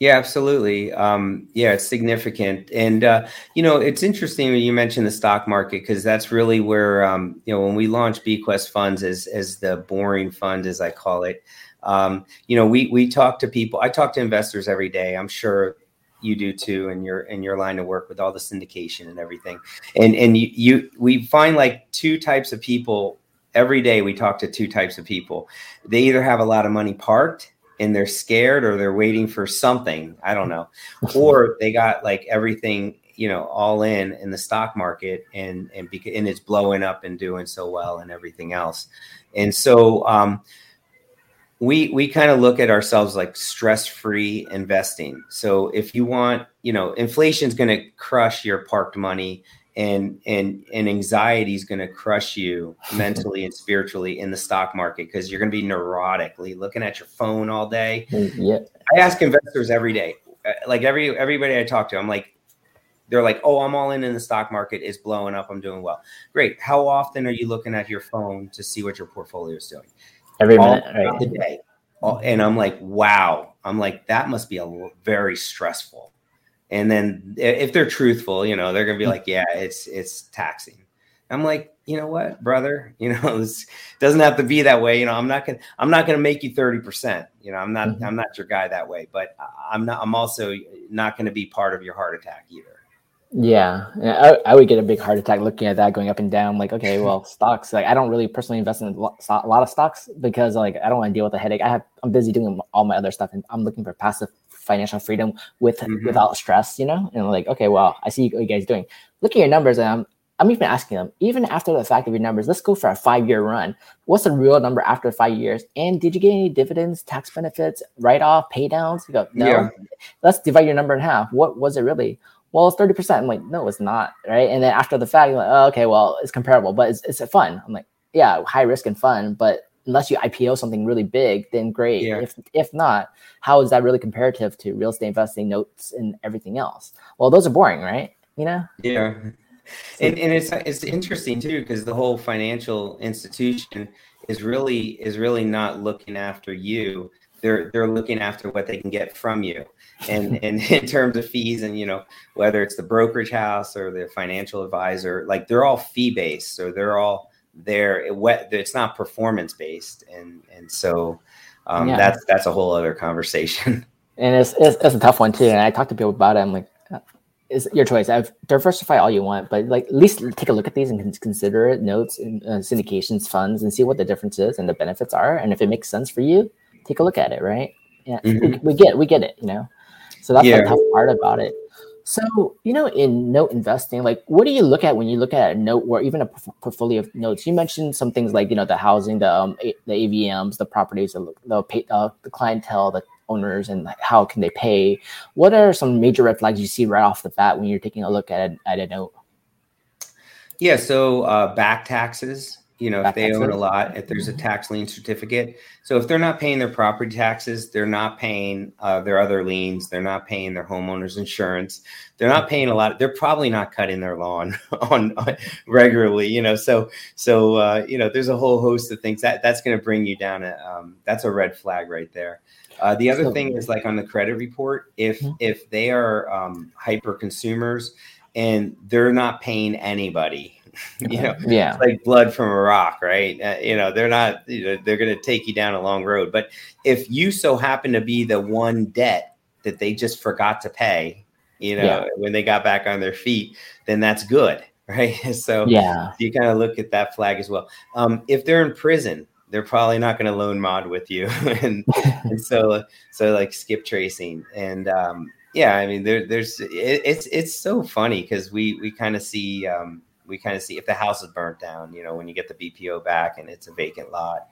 yeah, absolutely. Um, yeah, it's significant, and uh, you know, it's interesting when you mentioned the stock market because that's really where um, you know when we launched Bequest funds as as the boring fund, as I call it. Um, you know, we we talk to people. I talk to investors every day. I'm sure you do too, in your in your line of work with all the syndication and everything. And and you, you we find like two types of people every day. We talk to two types of people. They either have a lot of money parked and they're scared or they're waiting for something i don't know. Or they got like everything you know all in in the stock market and and beca- and it's blowing up and doing so well and everything else. And so um we we kind of look at ourselves like stress free investing. So if you want you know inflation's going to crush your parked money and and and anxiety is going to crush you mentally and spiritually in the stock market because you're going to be neurotically looking at your phone all day. Mm, yeah. I ask investors every day, uh, like every everybody I talk to, I'm like, they're like, oh, I'm all in in the stock market. It's blowing up. I'm doing well. Great. How often are you looking at your phone to see what your portfolio is doing? Every all minute, right? The day. And I'm like, wow. I'm like, that must be a very stressful. And then if they're truthful, you know, they're gonna be mm. like, yeah, it's it's taxing. I'm like, you know what, brother, you know, it doesn't have to be that way. You know, I'm not gonna, I'm not gonna make you 30%. You know, I'm not, mm-hmm. I'm not your guy that way, but I'm not, I'm also not going to be part of your heart attack either. Yeah, I, I, would get a big heart attack looking at that going up and down. Like, okay, well, stocks. Like, I don't really personally invest in a lot of stocks because, like, I don't want to deal with the headache. I have, I'm busy doing all my other stuff, and I'm looking for passive financial freedom with mm-hmm. without stress. You know, and like, okay, well, I see what you guys doing. Look at your numbers, and I'm I'm even asking them, even after the fact of your numbers, let's go for a five year run. What's the real number after five years? And did you get any dividends, tax benefits, write off, pay downs? You go, no. Yeah. Let's divide your number in half. What was it really? Well, it's 30%. I'm like, no, it's not. Right. And then after the fact, you're like, oh, okay, well, it's comparable, but it's, it's fun. I'm like, yeah, high risk and fun. But unless you IPO something really big, then great. Yeah. If if not, how is that really comparative to real estate investing, notes, and everything else? Well, those are boring, right? You know? Yeah and, and it's it's interesting too because the whole financial institution is really is really not looking after you they're they're looking after what they can get from you and and in terms of fees and you know whether it's the brokerage house or the financial advisor like they're all fee based so they're all there it, it's not performance based and and so um, yeah. that's that's a whole other conversation and it's, it's, it's a tough one too and i talk to people about it i'm like it's your choice. I've diversify all you want, but like at least take a look at these and consider it, notes and uh, syndications, funds, and see what the difference is and the benefits are. And if it makes sense for you, take a look at it. Right? Yeah, mm-hmm. we, we, get we get it. You know, so that's yeah. the tough part about it. So you know, in note investing, like what do you look at when you look at a note or even a portfolio of notes? You mentioned some things like you know the housing, the um, the AVMs, the properties, the the, uh, the clientele, the owners and how can they pay? What are some major red flags you see right off the bat when you're taking a look at at a note? Yeah, so uh, back taxes. You know, if they own a lot, if there's a mm-hmm. tax lien certificate. So if they're not paying their property taxes, they're not paying uh, their other liens, they're not paying their homeowner's insurance, they're not paying a lot. They're probably not cutting their lawn on, on regularly. You know, so so uh, you know, there's a whole host of things that that's going to bring you down. A, um, that's a red flag right there. Uh, the other so, thing is like on the credit report, if mm-hmm. if they are um, hyper consumers and they're not paying anybody, you know, yeah, like blood from a rock, right? Uh, you know, they're not, you know, they're going to take you down a long road. But if you so happen to be the one debt that they just forgot to pay, you know, yeah. when they got back on their feet, then that's good, right? so yeah, you kind of look at that flag as well. Um, if they're in prison, they're probably not going to loan mod with you and, and so so like skip tracing and um, yeah i mean there, there's it, it's it's so funny because we we kind of see um, we kind of see if the house is burnt down you know when you get the bpo back and it's a vacant lot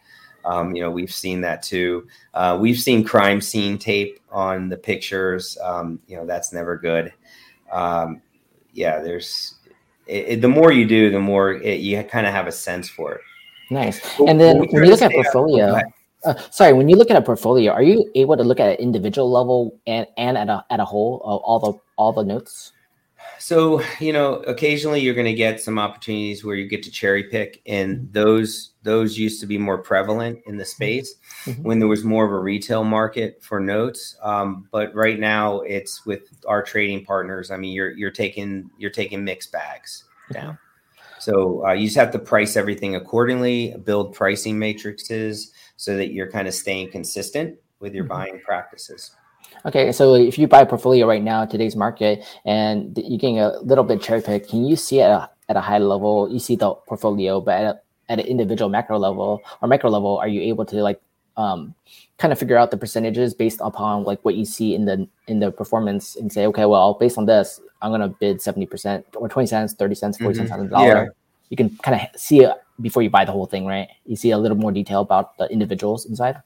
um, you know we've seen that too. Uh, we've seen crime scene tape on the pictures. Um, you know that's never good. Um, yeah there's it, the more you do the more it, you kind of have a sense for it. Nice. And then when you look at portfolio, uh, sorry, when you look at a portfolio, are you able to look at an individual level and, and at a at a whole uh, all the all the notes? So you know, occasionally you're going to get some opportunities where you get to cherry pick, and mm-hmm. those those used to be more prevalent in the mm-hmm. space mm-hmm. when there was more of a retail market for notes. Um, but right now, it's with our trading partners. I mean, you're you're taking you're taking mixed bags down. So uh, you just have to price everything accordingly, build pricing matrices so that you're kind of staying consistent with your mm-hmm. buying practices. Okay, so if you buy a portfolio right now in today's market and you're getting a little bit cherry picked, can you see at a, at a high level, you see the portfolio, but at, a, at an individual macro level or micro level, are you able to like um, kind of figure out the percentages based upon like what you see in the in the performance and say, okay, well, based on this, I'm gonna bid 70% or 20 cents, 30 cents, 40 mm-hmm. cents on the dollar. Yeah. You can kind of see it before you buy the whole thing, right? You see a little more detail about the individuals inside.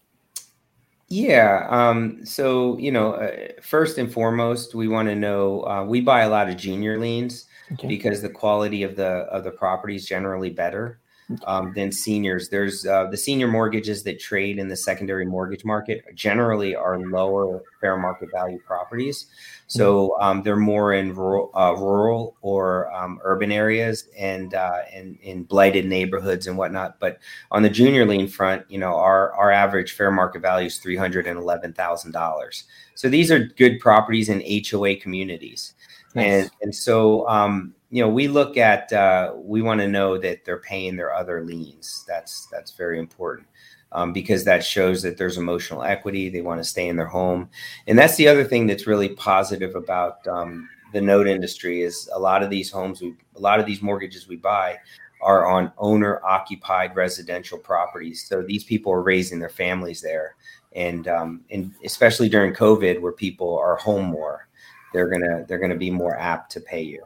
Yeah. Um, so, you know, uh, first and foremost, we want to know uh, we buy a lot of junior liens okay. because the quality of the of the property is generally better um, than seniors. There's uh, the senior mortgages that trade in the secondary mortgage market generally are lower fair market value properties. So um, they're more in rural, uh, rural or um, urban areas and uh, and in blighted neighborhoods and whatnot. But on the junior lien front, you know, our our average fair market value is three hundred and eleven thousand dollars. So these are good properties in HOA communities, nice. and and so um, you know we look at uh, we want to know that they're paying their other liens. That's that's very important um, because that shows that there's emotional equity. They want to stay in their home, and that's the other thing that's really positive about um, the note industry is a lot of these homes, we, a lot of these mortgages we buy are on owner occupied residential properties. So these people are raising their families there, and um, and especially during COVID, where people are home more, they're gonna they're gonna be more apt to pay you.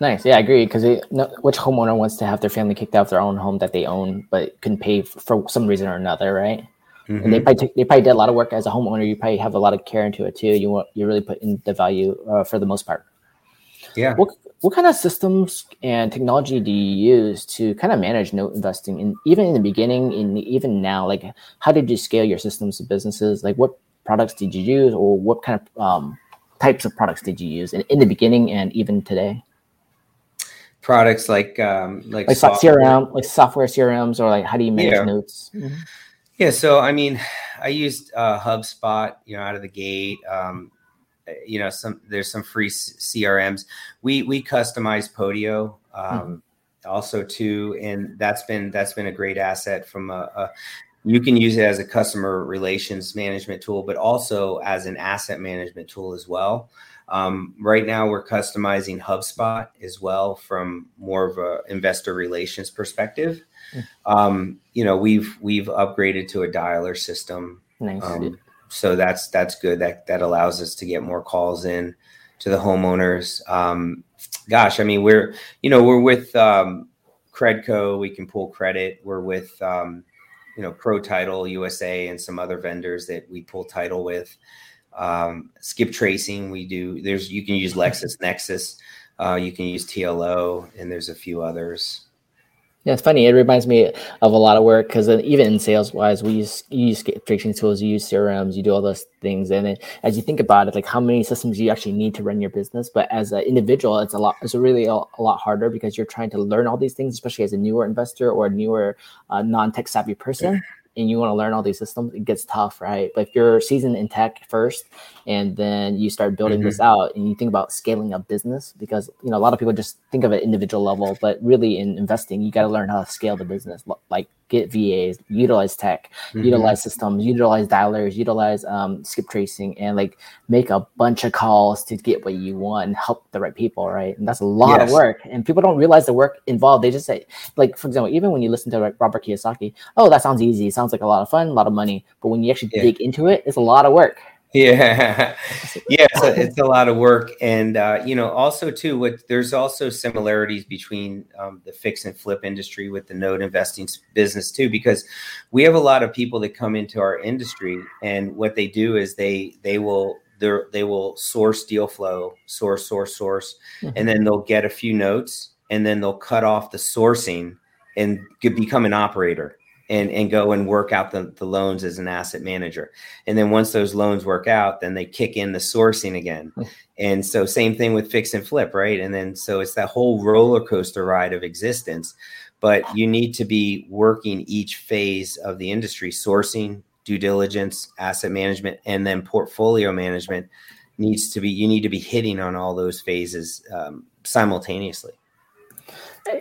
Nice. Yeah, I agree. Because no, which homeowner wants to have their family kicked out of their own home that they own, but couldn't pay for, for some reason or another, right? Mm-hmm. And they probably took, they probably did a lot of work as a homeowner. You probably have a lot of care into it too. You want you really put in the value uh, for the most part. Yeah. What what kind of systems and technology do you use to kind of manage note investing? And even in the beginning, and even now, like how did you scale your systems and businesses? Like what products did you use, or what kind of um, types of products did you use in, in the beginning and even today? Products like um, like, like software. CRM, like software CRMs, or like how do you manage yeah. notes? Mm-hmm. Yeah, so I mean, I used uh, HubSpot, you know, out of the gate. Um, you know, some there's some free CRMs. We we customize Podio um, mm-hmm. also too, and that's been that's been a great asset from a, a you can use it as a customer relations management tool, but also as an asset management tool as well. Um, right now, we're customizing HubSpot as well from more of a investor relations perspective. Hmm. Um, you know, we've we've upgraded to a dialer system. Nice. Um, so that's that's good. That that allows us to get more calls in to the homeowners. Um, gosh, I mean, we're you know we're with um, Credco. We can pull credit. We're with um, you know Pro Title USA and some other vendors that we pull title with um, skip tracing. We do there's you can use LexisNexis, uh, you can use TLO, and there's a few others. Yeah, it's funny. It reminds me of a lot of work because even in sales wise, we use you use skip tracing tools, you use CRMs, you do all those things. And as you think about it, like how many systems you actually need to run your business. But as an individual, it's a lot. It's really a, a lot harder because you're trying to learn all these things, especially as a newer investor or a newer uh, non tech savvy person and you want to learn all these systems, it gets tough, right? But if you're seasoned in tech first, and then you start building mm-hmm. this out, and you think about scaling a business, because you know a lot of people just think of it individual level, but really in investing, you got to learn how to scale the business, like get VAs, utilize tech, mm-hmm. utilize systems, utilize dialers, utilize um, skip tracing, and like make a bunch of calls to get what you want and help the right people, right? And that's a lot yes. of work. And people don't realize the work involved. They just say, like, for example, even when you listen to like, Robert Kiyosaki, oh, that sounds easy. It sounds like a lot of fun, a lot of money. But when you actually yeah. dig into it, it's a lot of work. Yeah, yeah, it's a, it's a, lot of work, and uh, you know, also too, what there's also similarities between um, the fix and flip industry with the note investing business too, because we have a lot of people that come into our industry, and what they do is they they will they will source deal flow, source, source, source, mm-hmm. and then they'll get a few notes, and then they'll cut off the sourcing and become an operator and and go and work out the, the loans as an asset manager. And then once those loans work out then they kick in the sourcing again. Hmm. and so same thing with fix and flip right? And then so it's that whole roller coaster ride of existence. But you need to be working each phase of the industry sourcing due diligence asset management and then portfolio management needs to be you need to be hitting on all those phases um, simultaneously.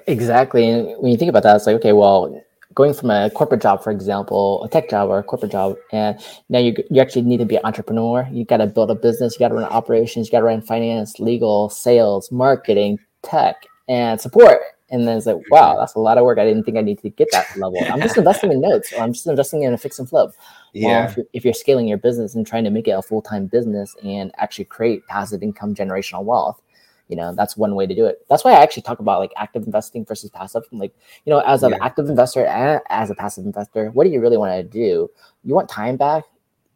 Exactly. And when you think about that it's like okay well going from a corporate job, for example, a tech job or a corporate job, and now you you actually need to be an entrepreneur. You got to build a business. You got to run operations. You got to run finance, legal, sales, marketing, tech, and support. And then it's like, mm-hmm. wow, that's a lot of work. I didn't think I need to get that level. I'm just investing in notes, or I'm just investing in a fix and flip. Yeah. Well, if, you're, if you're scaling your business and trying to make it a full time business and actually create passive income, generational wealth, you know that's one way to do it that's why i actually talk about like active investing versus passive like you know as an yeah. active investor and as a passive investor what do you really want to do you want time back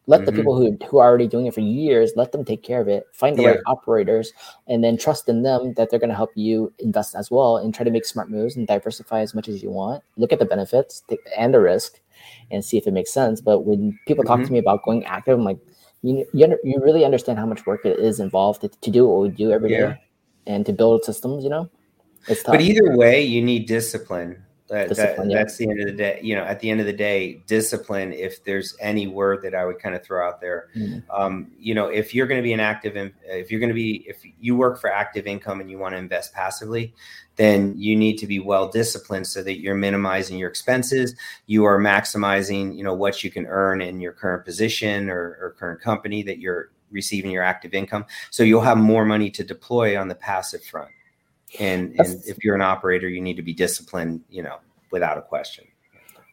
let mm-hmm. the people who, who are already doing it for years let them take care of it find the yeah. right operators and then trust in them that they're going to help you invest as well and try to make smart moves and diversify as much as you want look at the benefits and the risk and see if it makes sense but when people mm-hmm. talk to me about going active i'm like you you, under, you really understand how much work it is involved to, to do what we do every yeah. day, and to build systems. You know, it's tough. But either way, you need discipline. That, that, yeah. That's the end of the day. You know, at the end of the day, discipline. If there's any word that I would kind of throw out there, mm-hmm. um, you know, if you're going to be an active, if you're going to be, if you work for active income and you want to invest passively, then you need to be well disciplined so that you're minimizing your expenses. You are maximizing, you know, what you can earn in your current position or, or current company that you're receiving your active income. So you'll have more money to deploy on the passive front. And, and if you're an operator, you need to be disciplined, you know, without a question.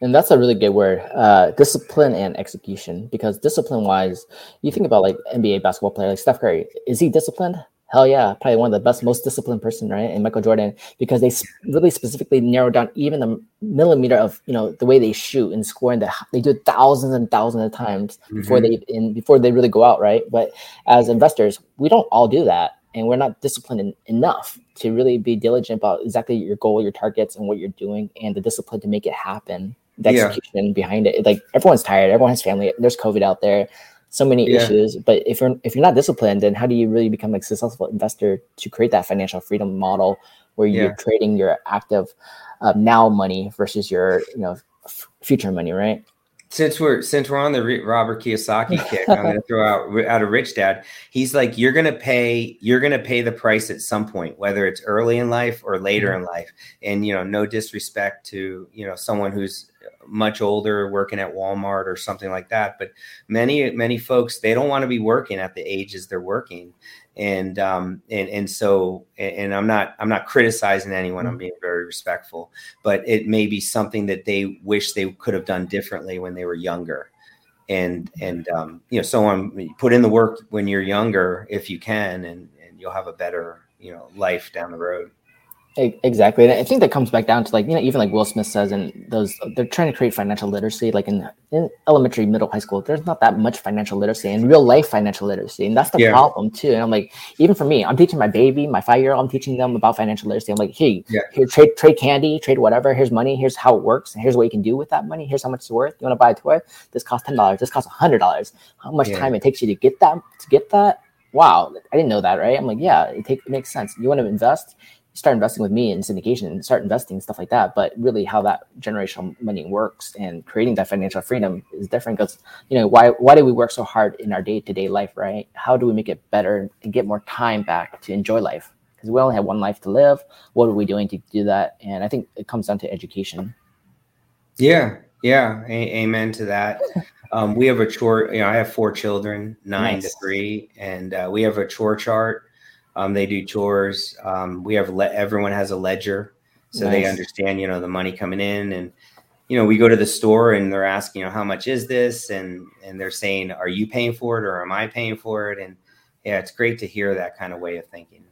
And that's a really good word, uh, discipline and execution. Because discipline wise, you think about like NBA basketball player like Steph Curry. Is he disciplined? Hell yeah, probably one of the best, most disciplined person, right? And Michael Jordan, because they really specifically narrow down even the millimeter of you know the way they shoot and score, and the, they do it thousands and thousands of times mm-hmm. before they in before they really go out, right? But as investors, we don't all do that, and we're not disciplined in, enough to really be diligent about exactly your goal, your targets, and what you're doing, and the discipline to make it happen. The execution yeah. behind it, like everyone's tired, everyone has family. There's COVID out there so many yeah. issues. But if you're if you're not disciplined, then how do you really become a successful investor to create that financial freedom model where you're trading your active uh, now money versus your you know f- future money, right? Since we're since we're on the Robert Kiyosaki kick, I'm going to throw out out of rich dad. He's like, you're going to pay you're going to pay the price at some point, whether it's early in life or later mm-hmm. in life. And you know, no disrespect to you know someone who's much older working at Walmart or something like that. But many many folks they don't want to be working at the ages they're working, and um and and so and I'm not I'm not criticizing anyone. I'm mm-hmm. being very respectful, but it may be something that they wish they could have done differently when they were younger. And and um, you know, someone put in the work when you're younger if you can, and and you'll have a better you know life down the road. Exactly. And I think that comes back down to like, you know, even like Will Smith says, and those they're trying to create financial literacy, like in, in elementary, middle, high school, there's not that much financial literacy and real life financial literacy. And that's the yeah. problem too. And I'm like, even for me, I'm teaching my baby, my five year old, I'm teaching them about financial literacy. I'm like, hey, yeah. here, trade, trade candy, trade whatever. Here's money. Here's how it works. And here's what you can do with that money. Here's how much it's worth. You want to buy a toy? This costs $10. This costs $100. How much yeah. time it takes you to get that, to get that? Wow. I didn't know that. Right. I'm like, yeah, it, take, it makes sense. You want to invest start investing with me in syndication and start investing stuff like that. But really how that generational money works and creating that financial freedom is different because you know why why do we work so hard in our day-to-day life right? How do we make it better and get more time back to enjoy life? Because we only have one life to live. What are we doing to do that? And i think it comes down to education. Yeah. Yeah. A- amen to that. Um, we have a chore you know i have four children nine nice. to three and uh, we have a chore chart um, they do chores. Um, we have le- everyone has a ledger, so nice. they understand you know the money coming in, and you know we go to the store and they're asking you know how much is this, and and they're saying are you paying for it or am I paying for it, and yeah, it's great to hear that kind of way of thinking.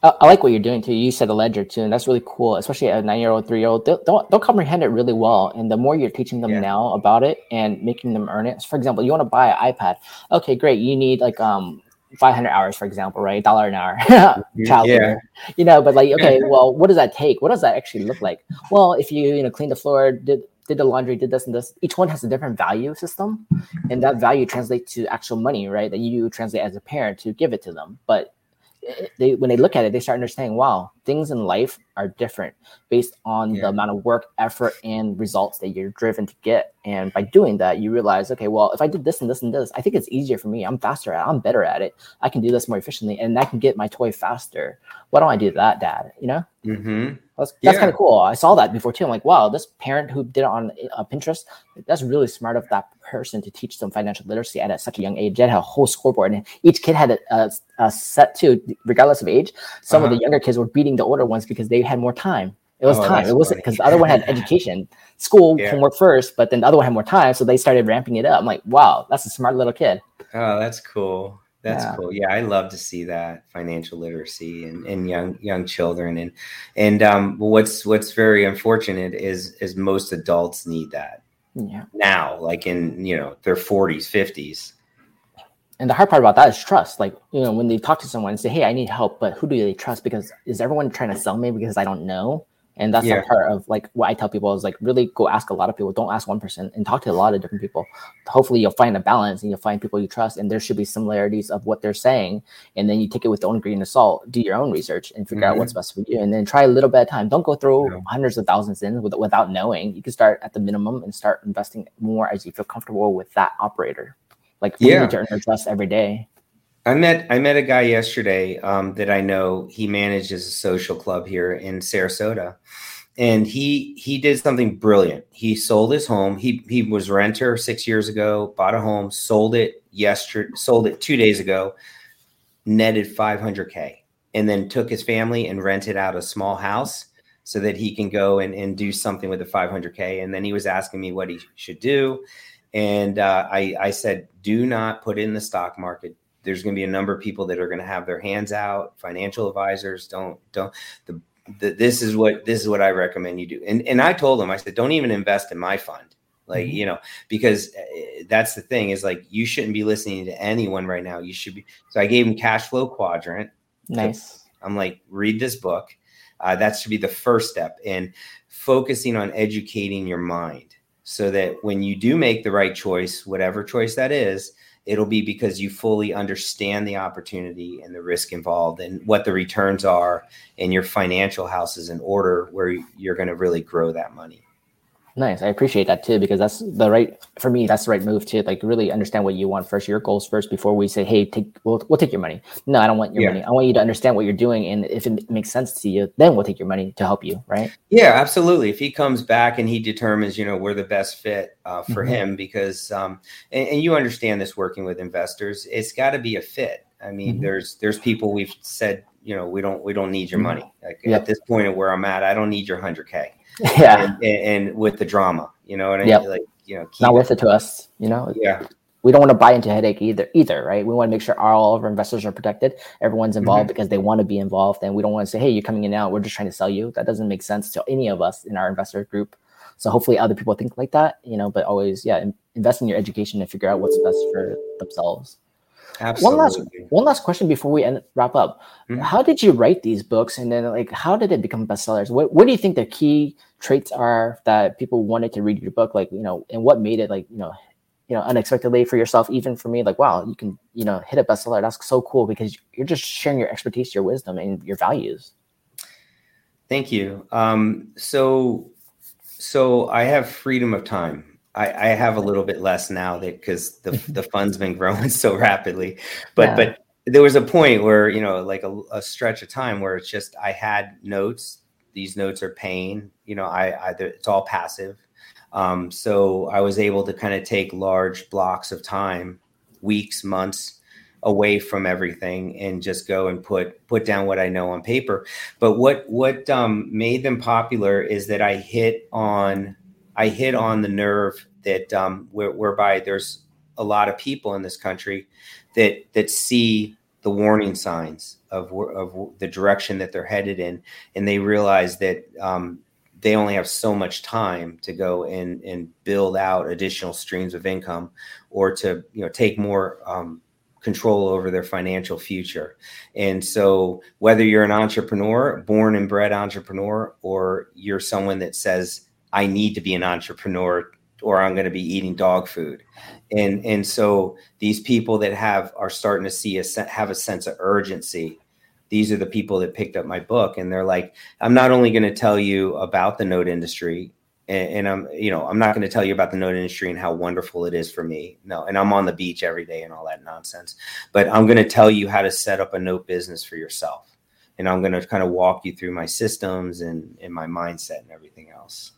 I like what you're doing too. You said a ledger too, and that's really cool. Especially a nine-year-old, three-year-old, they'll, they'll, they'll, comprehend it really well. And the more you're teaching them yeah. now about it and making them earn it. So for example, you want to buy an iPad. Okay, great. You need like um 500 hours, for example, right? Dollar an hour, mm-hmm. child yeah. you know, but like, okay, well, what does that take? What does that actually look like? Well, if you, you know, clean the floor, did, did the laundry, did this and this, each one has a different value system. And that value translates to actual money, right? That you translate as a parent to give it to them. But they when they look at it, they start understanding, wow, things in life are different based on yeah. the amount of work, effort, and results that you're driven to get. And by doing that, you realize, okay, well, if I did this and this and this, I think it's easier for me. I'm faster at it. I'm better at it. I can do this more efficiently and I can get my toy faster. Why don't I do that, dad? You know? Mm-hmm. That's, that's yeah. kind of cool. I saw that before too. I'm like, wow, this parent who did it on uh, Pinterest, that's really smart of that person to teach them financial literacy at a, such a young age. They had a whole scoreboard, and each kid had a, a, a set too, regardless of age. Some uh-huh. of the uh-huh. younger kids were beating the older ones because they had more time. It was oh, time. It wasn't because the other one had education, school, yeah. homework first, but then the other one had more time, so they started ramping it up. I'm like, wow, that's a smart little kid. Oh, that's cool. That's yeah. cool. Yeah, I love to see that financial literacy in, in young young children. And and um, what's what's very unfortunate is is most adults need that. Yeah. Now, like in you know their forties, fifties. And the hard part about that is trust. Like you know when they talk to someone and say, "Hey, I need help," but who do they trust? Because is everyone trying to sell me because I don't know? And that's Yeah. a part of like what I tell people is like really go ask a lot of people. Don't ask one person and talk to a lot of different people. Hopefully you'll find a balance and you'll find people you trust and there should be similarities of what they're saying. And then you take it with the own grain of salt, do your own research and figure out Mhm. what's best for you. And then try a little bit at a time. Don't go through Yeah. hundreds of thousands in with, without knowing. You can start at the minimum and start investing more as you feel comfortable with that operator. Like Yeah. need to earn trust every day. I met I met a guy yesterday um, that I know. He manages a social club here in Sarasota, and he he did something brilliant. He sold his home. He he was renter six years ago. Bought a home, sold it yesterday. Sold it two days ago. Netted five hundred k, and then took his family and rented out a small house so that he can go and, and do something with the five hundred k. And then he was asking me what he should do, and uh, I I said, do not put it in the stock market there's going to be a number of people that are going to have their hands out. Financial advisors don't don't the, the this is what this is what i recommend you do. And and i told them i said don't even invest in my fund. Like Mhm. you know because uh, that's the thing is like you shouldn't be listening to anyone right now. You should be so i gave him cash flow quadrant. Nice. i'm like read this book. Uh, that should be the first step in focusing on educating your mind so that when you do make the right choice whatever choice that is it'll be because you fully understand the opportunity and the risk involved and what the returns are and your financial house is in order where you're going to really grow that money Nice. I appreciate that too because that's the right for me. That's the right move to like really understand what you want first, your goals first, before we say, "Hey, take we'll, we'll take your money." No, I don't want your Yeah. money. I want you to understand what you're doing, and if it makes sense to you, then we'll take your money to help you. Right? Yeah, absolutely. If he comes back and he determines, you know, we're the best fit uh, for Mhm. him, because um, and, and you understand this working with investors, it's got to be a fit. I mean, Mhm. there's there's people we've said, you know, we don't we don't need your Mhm. money. Like Yep. at this point of where I'm at, I don't need your hundred k. yeah. And, and, and with the drama, you know, and Yep. Like you know, keep Not it- worth it to us. You know, Yeah, we don't want to buy into headache either. Either right? We want to make sure all of our investors are protected. Everyone's mm-hmm. involved because they want to be involved, and we don't want to say, "Hey, you're coming in now. We're just trying to sell you." That doesn't make sense to any of us in our investor group. So hopefully, other people think like that. You know, but always, yeah, invest in your education and figure out what's best for themselves. Absolutely. One last one last question before we end wrap up. Mhm. How did you write these books, and then like how did it become bestsellers? What what do you think the key traits are that people wanted to read your book? Like you know, and what made it like you know, you know, unexpectedly for yourself, even for me, like wow, you can you know hit a bestseller. That's so cool because you're just sharing your expertise, your wisdom, and your values. Thank you. Um, so, so I have freedom of time. I, I have a little bit less now that because the the fund's been growing so rapidly, but Yeah. but there was a point where you know like a, a stretch of time where it's just I had notes. These notes are paying. You know, I, I it's all passive. Um, so I was able to kind of take large blocks of time, weeks, months away from everything and just go and put put down what I know on paper. But what what um, made them popular is that I hit on I hit on the nerve that um, where, whereby there's a lot of people in this country that that see the warning signs of of the direction that they're headed in, and they realize that um, they only have so much time to go and and build out additional streams of income, or to you know take more um, control over their financial future. And so, whether you're an entrepreneur, born and bred entrepreneur, or you're someone that says, I need to be an entrepreneur or I'm going to be eating dog food. And, and so these people that have are starting to see a have a sense of urgency. These are the people that picked up my book and they're like, I'm not only going to tell you about the note industry and, and I'm, you know, I'm not going to tell you about the note industry and how wonderful it is for me. No, and I'm on the beach every day and all that nonsense. But I'm going to tell you how to set up a note business for yourself. And I'm going to kind of walk you through my systems and, and my mindset and everything else.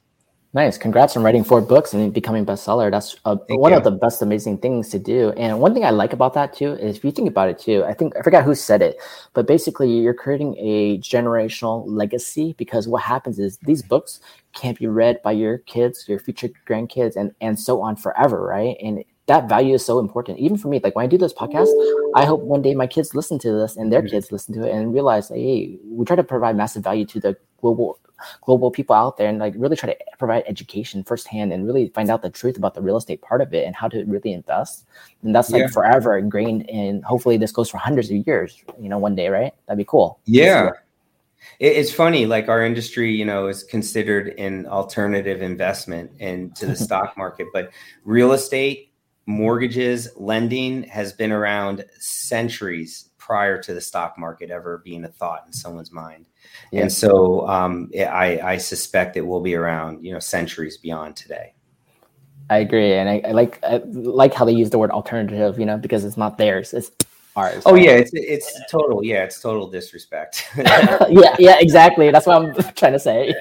Nice. Congrats on writing four books and becoming bestseller. That's uh, Thank one you. of the best amazing things to do. And one thing I like about that too is if you think about it too, I think I forgot who said it, but basically you're creating a generational legacy because what happens is these books can't be read by your kids, your future grandkids, and and so on forever, right? And that value is so important. Even for me, like when I do this podcast, I hope one day my kids listen to this and their kids listen to it and realize, hey, we try to provide massive value to the global global people out there and like really try to provide education firsthand and really find out the truth about the real estate part of it and how to really invest. And that's like Yeah. forever ingrained and hopefully this goes for hundreds of years, you know, one day, right? That'd be cool. Yeah. it's funny, like our industry, you know, is considered an alternative investment into the stock market, but real estate, mortgages, lending has been around centuries prior to the stock market ever being a thought in someone's mind. Yeah. And so um, I, I suspect it will be around, you know, centuries beyond today. I agree, and I, I, like I like how they use the word alternative, you know, because it's not theirs; it's ours. Oh yeah, it's it's total. Yeah, it's total disrespect. yeah, yeah, exactly. That's what I'm trying to say.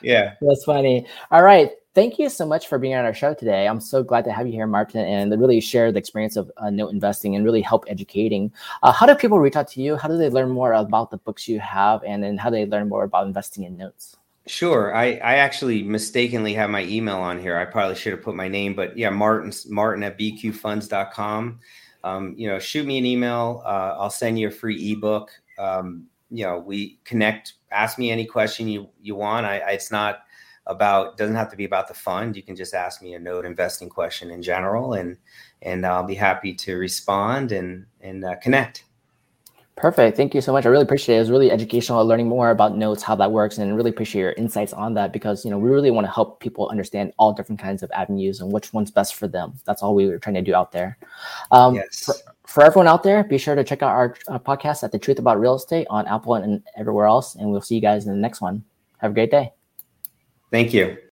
yeah, that's funny. All right, thank you so much for being on our show today. I'm so glad to have you here, Martin, and really share the experience of uh, note investing and really help educating. Uh, how do people reach out to you? How do they learn more about the books you have, and then how do they learn more about investing in notes? Sure. I, I actually mistakenly have my email on here. I probably should have put my name, but yeah, Martin, Martin at bqfunds.com. Um, you know, shoot me an email. Uh, I'll send you a free ebook. Um, you know, we connect, ask me any question you, you want. I, I, it's not about, doesn't have to be about the fund. You can just ask me a note investing question in general and, and I'll be happy to respond and, and uh, connect. Perfect. Thank you so much. I really appreciate it. It was really educational learning more about notes, how that works, and really appreciate your insights on that because you know we really want to help people understand all different kinds of avenues and which one's best for them. That's all we were trying to do out there. Um, yes. for, for, everyone out there, be sure to check out our uh, podcast at the Truth About Real Estate on Apple and everywhere else, and we'll see you guys in the next one. Have a great day. Thank you.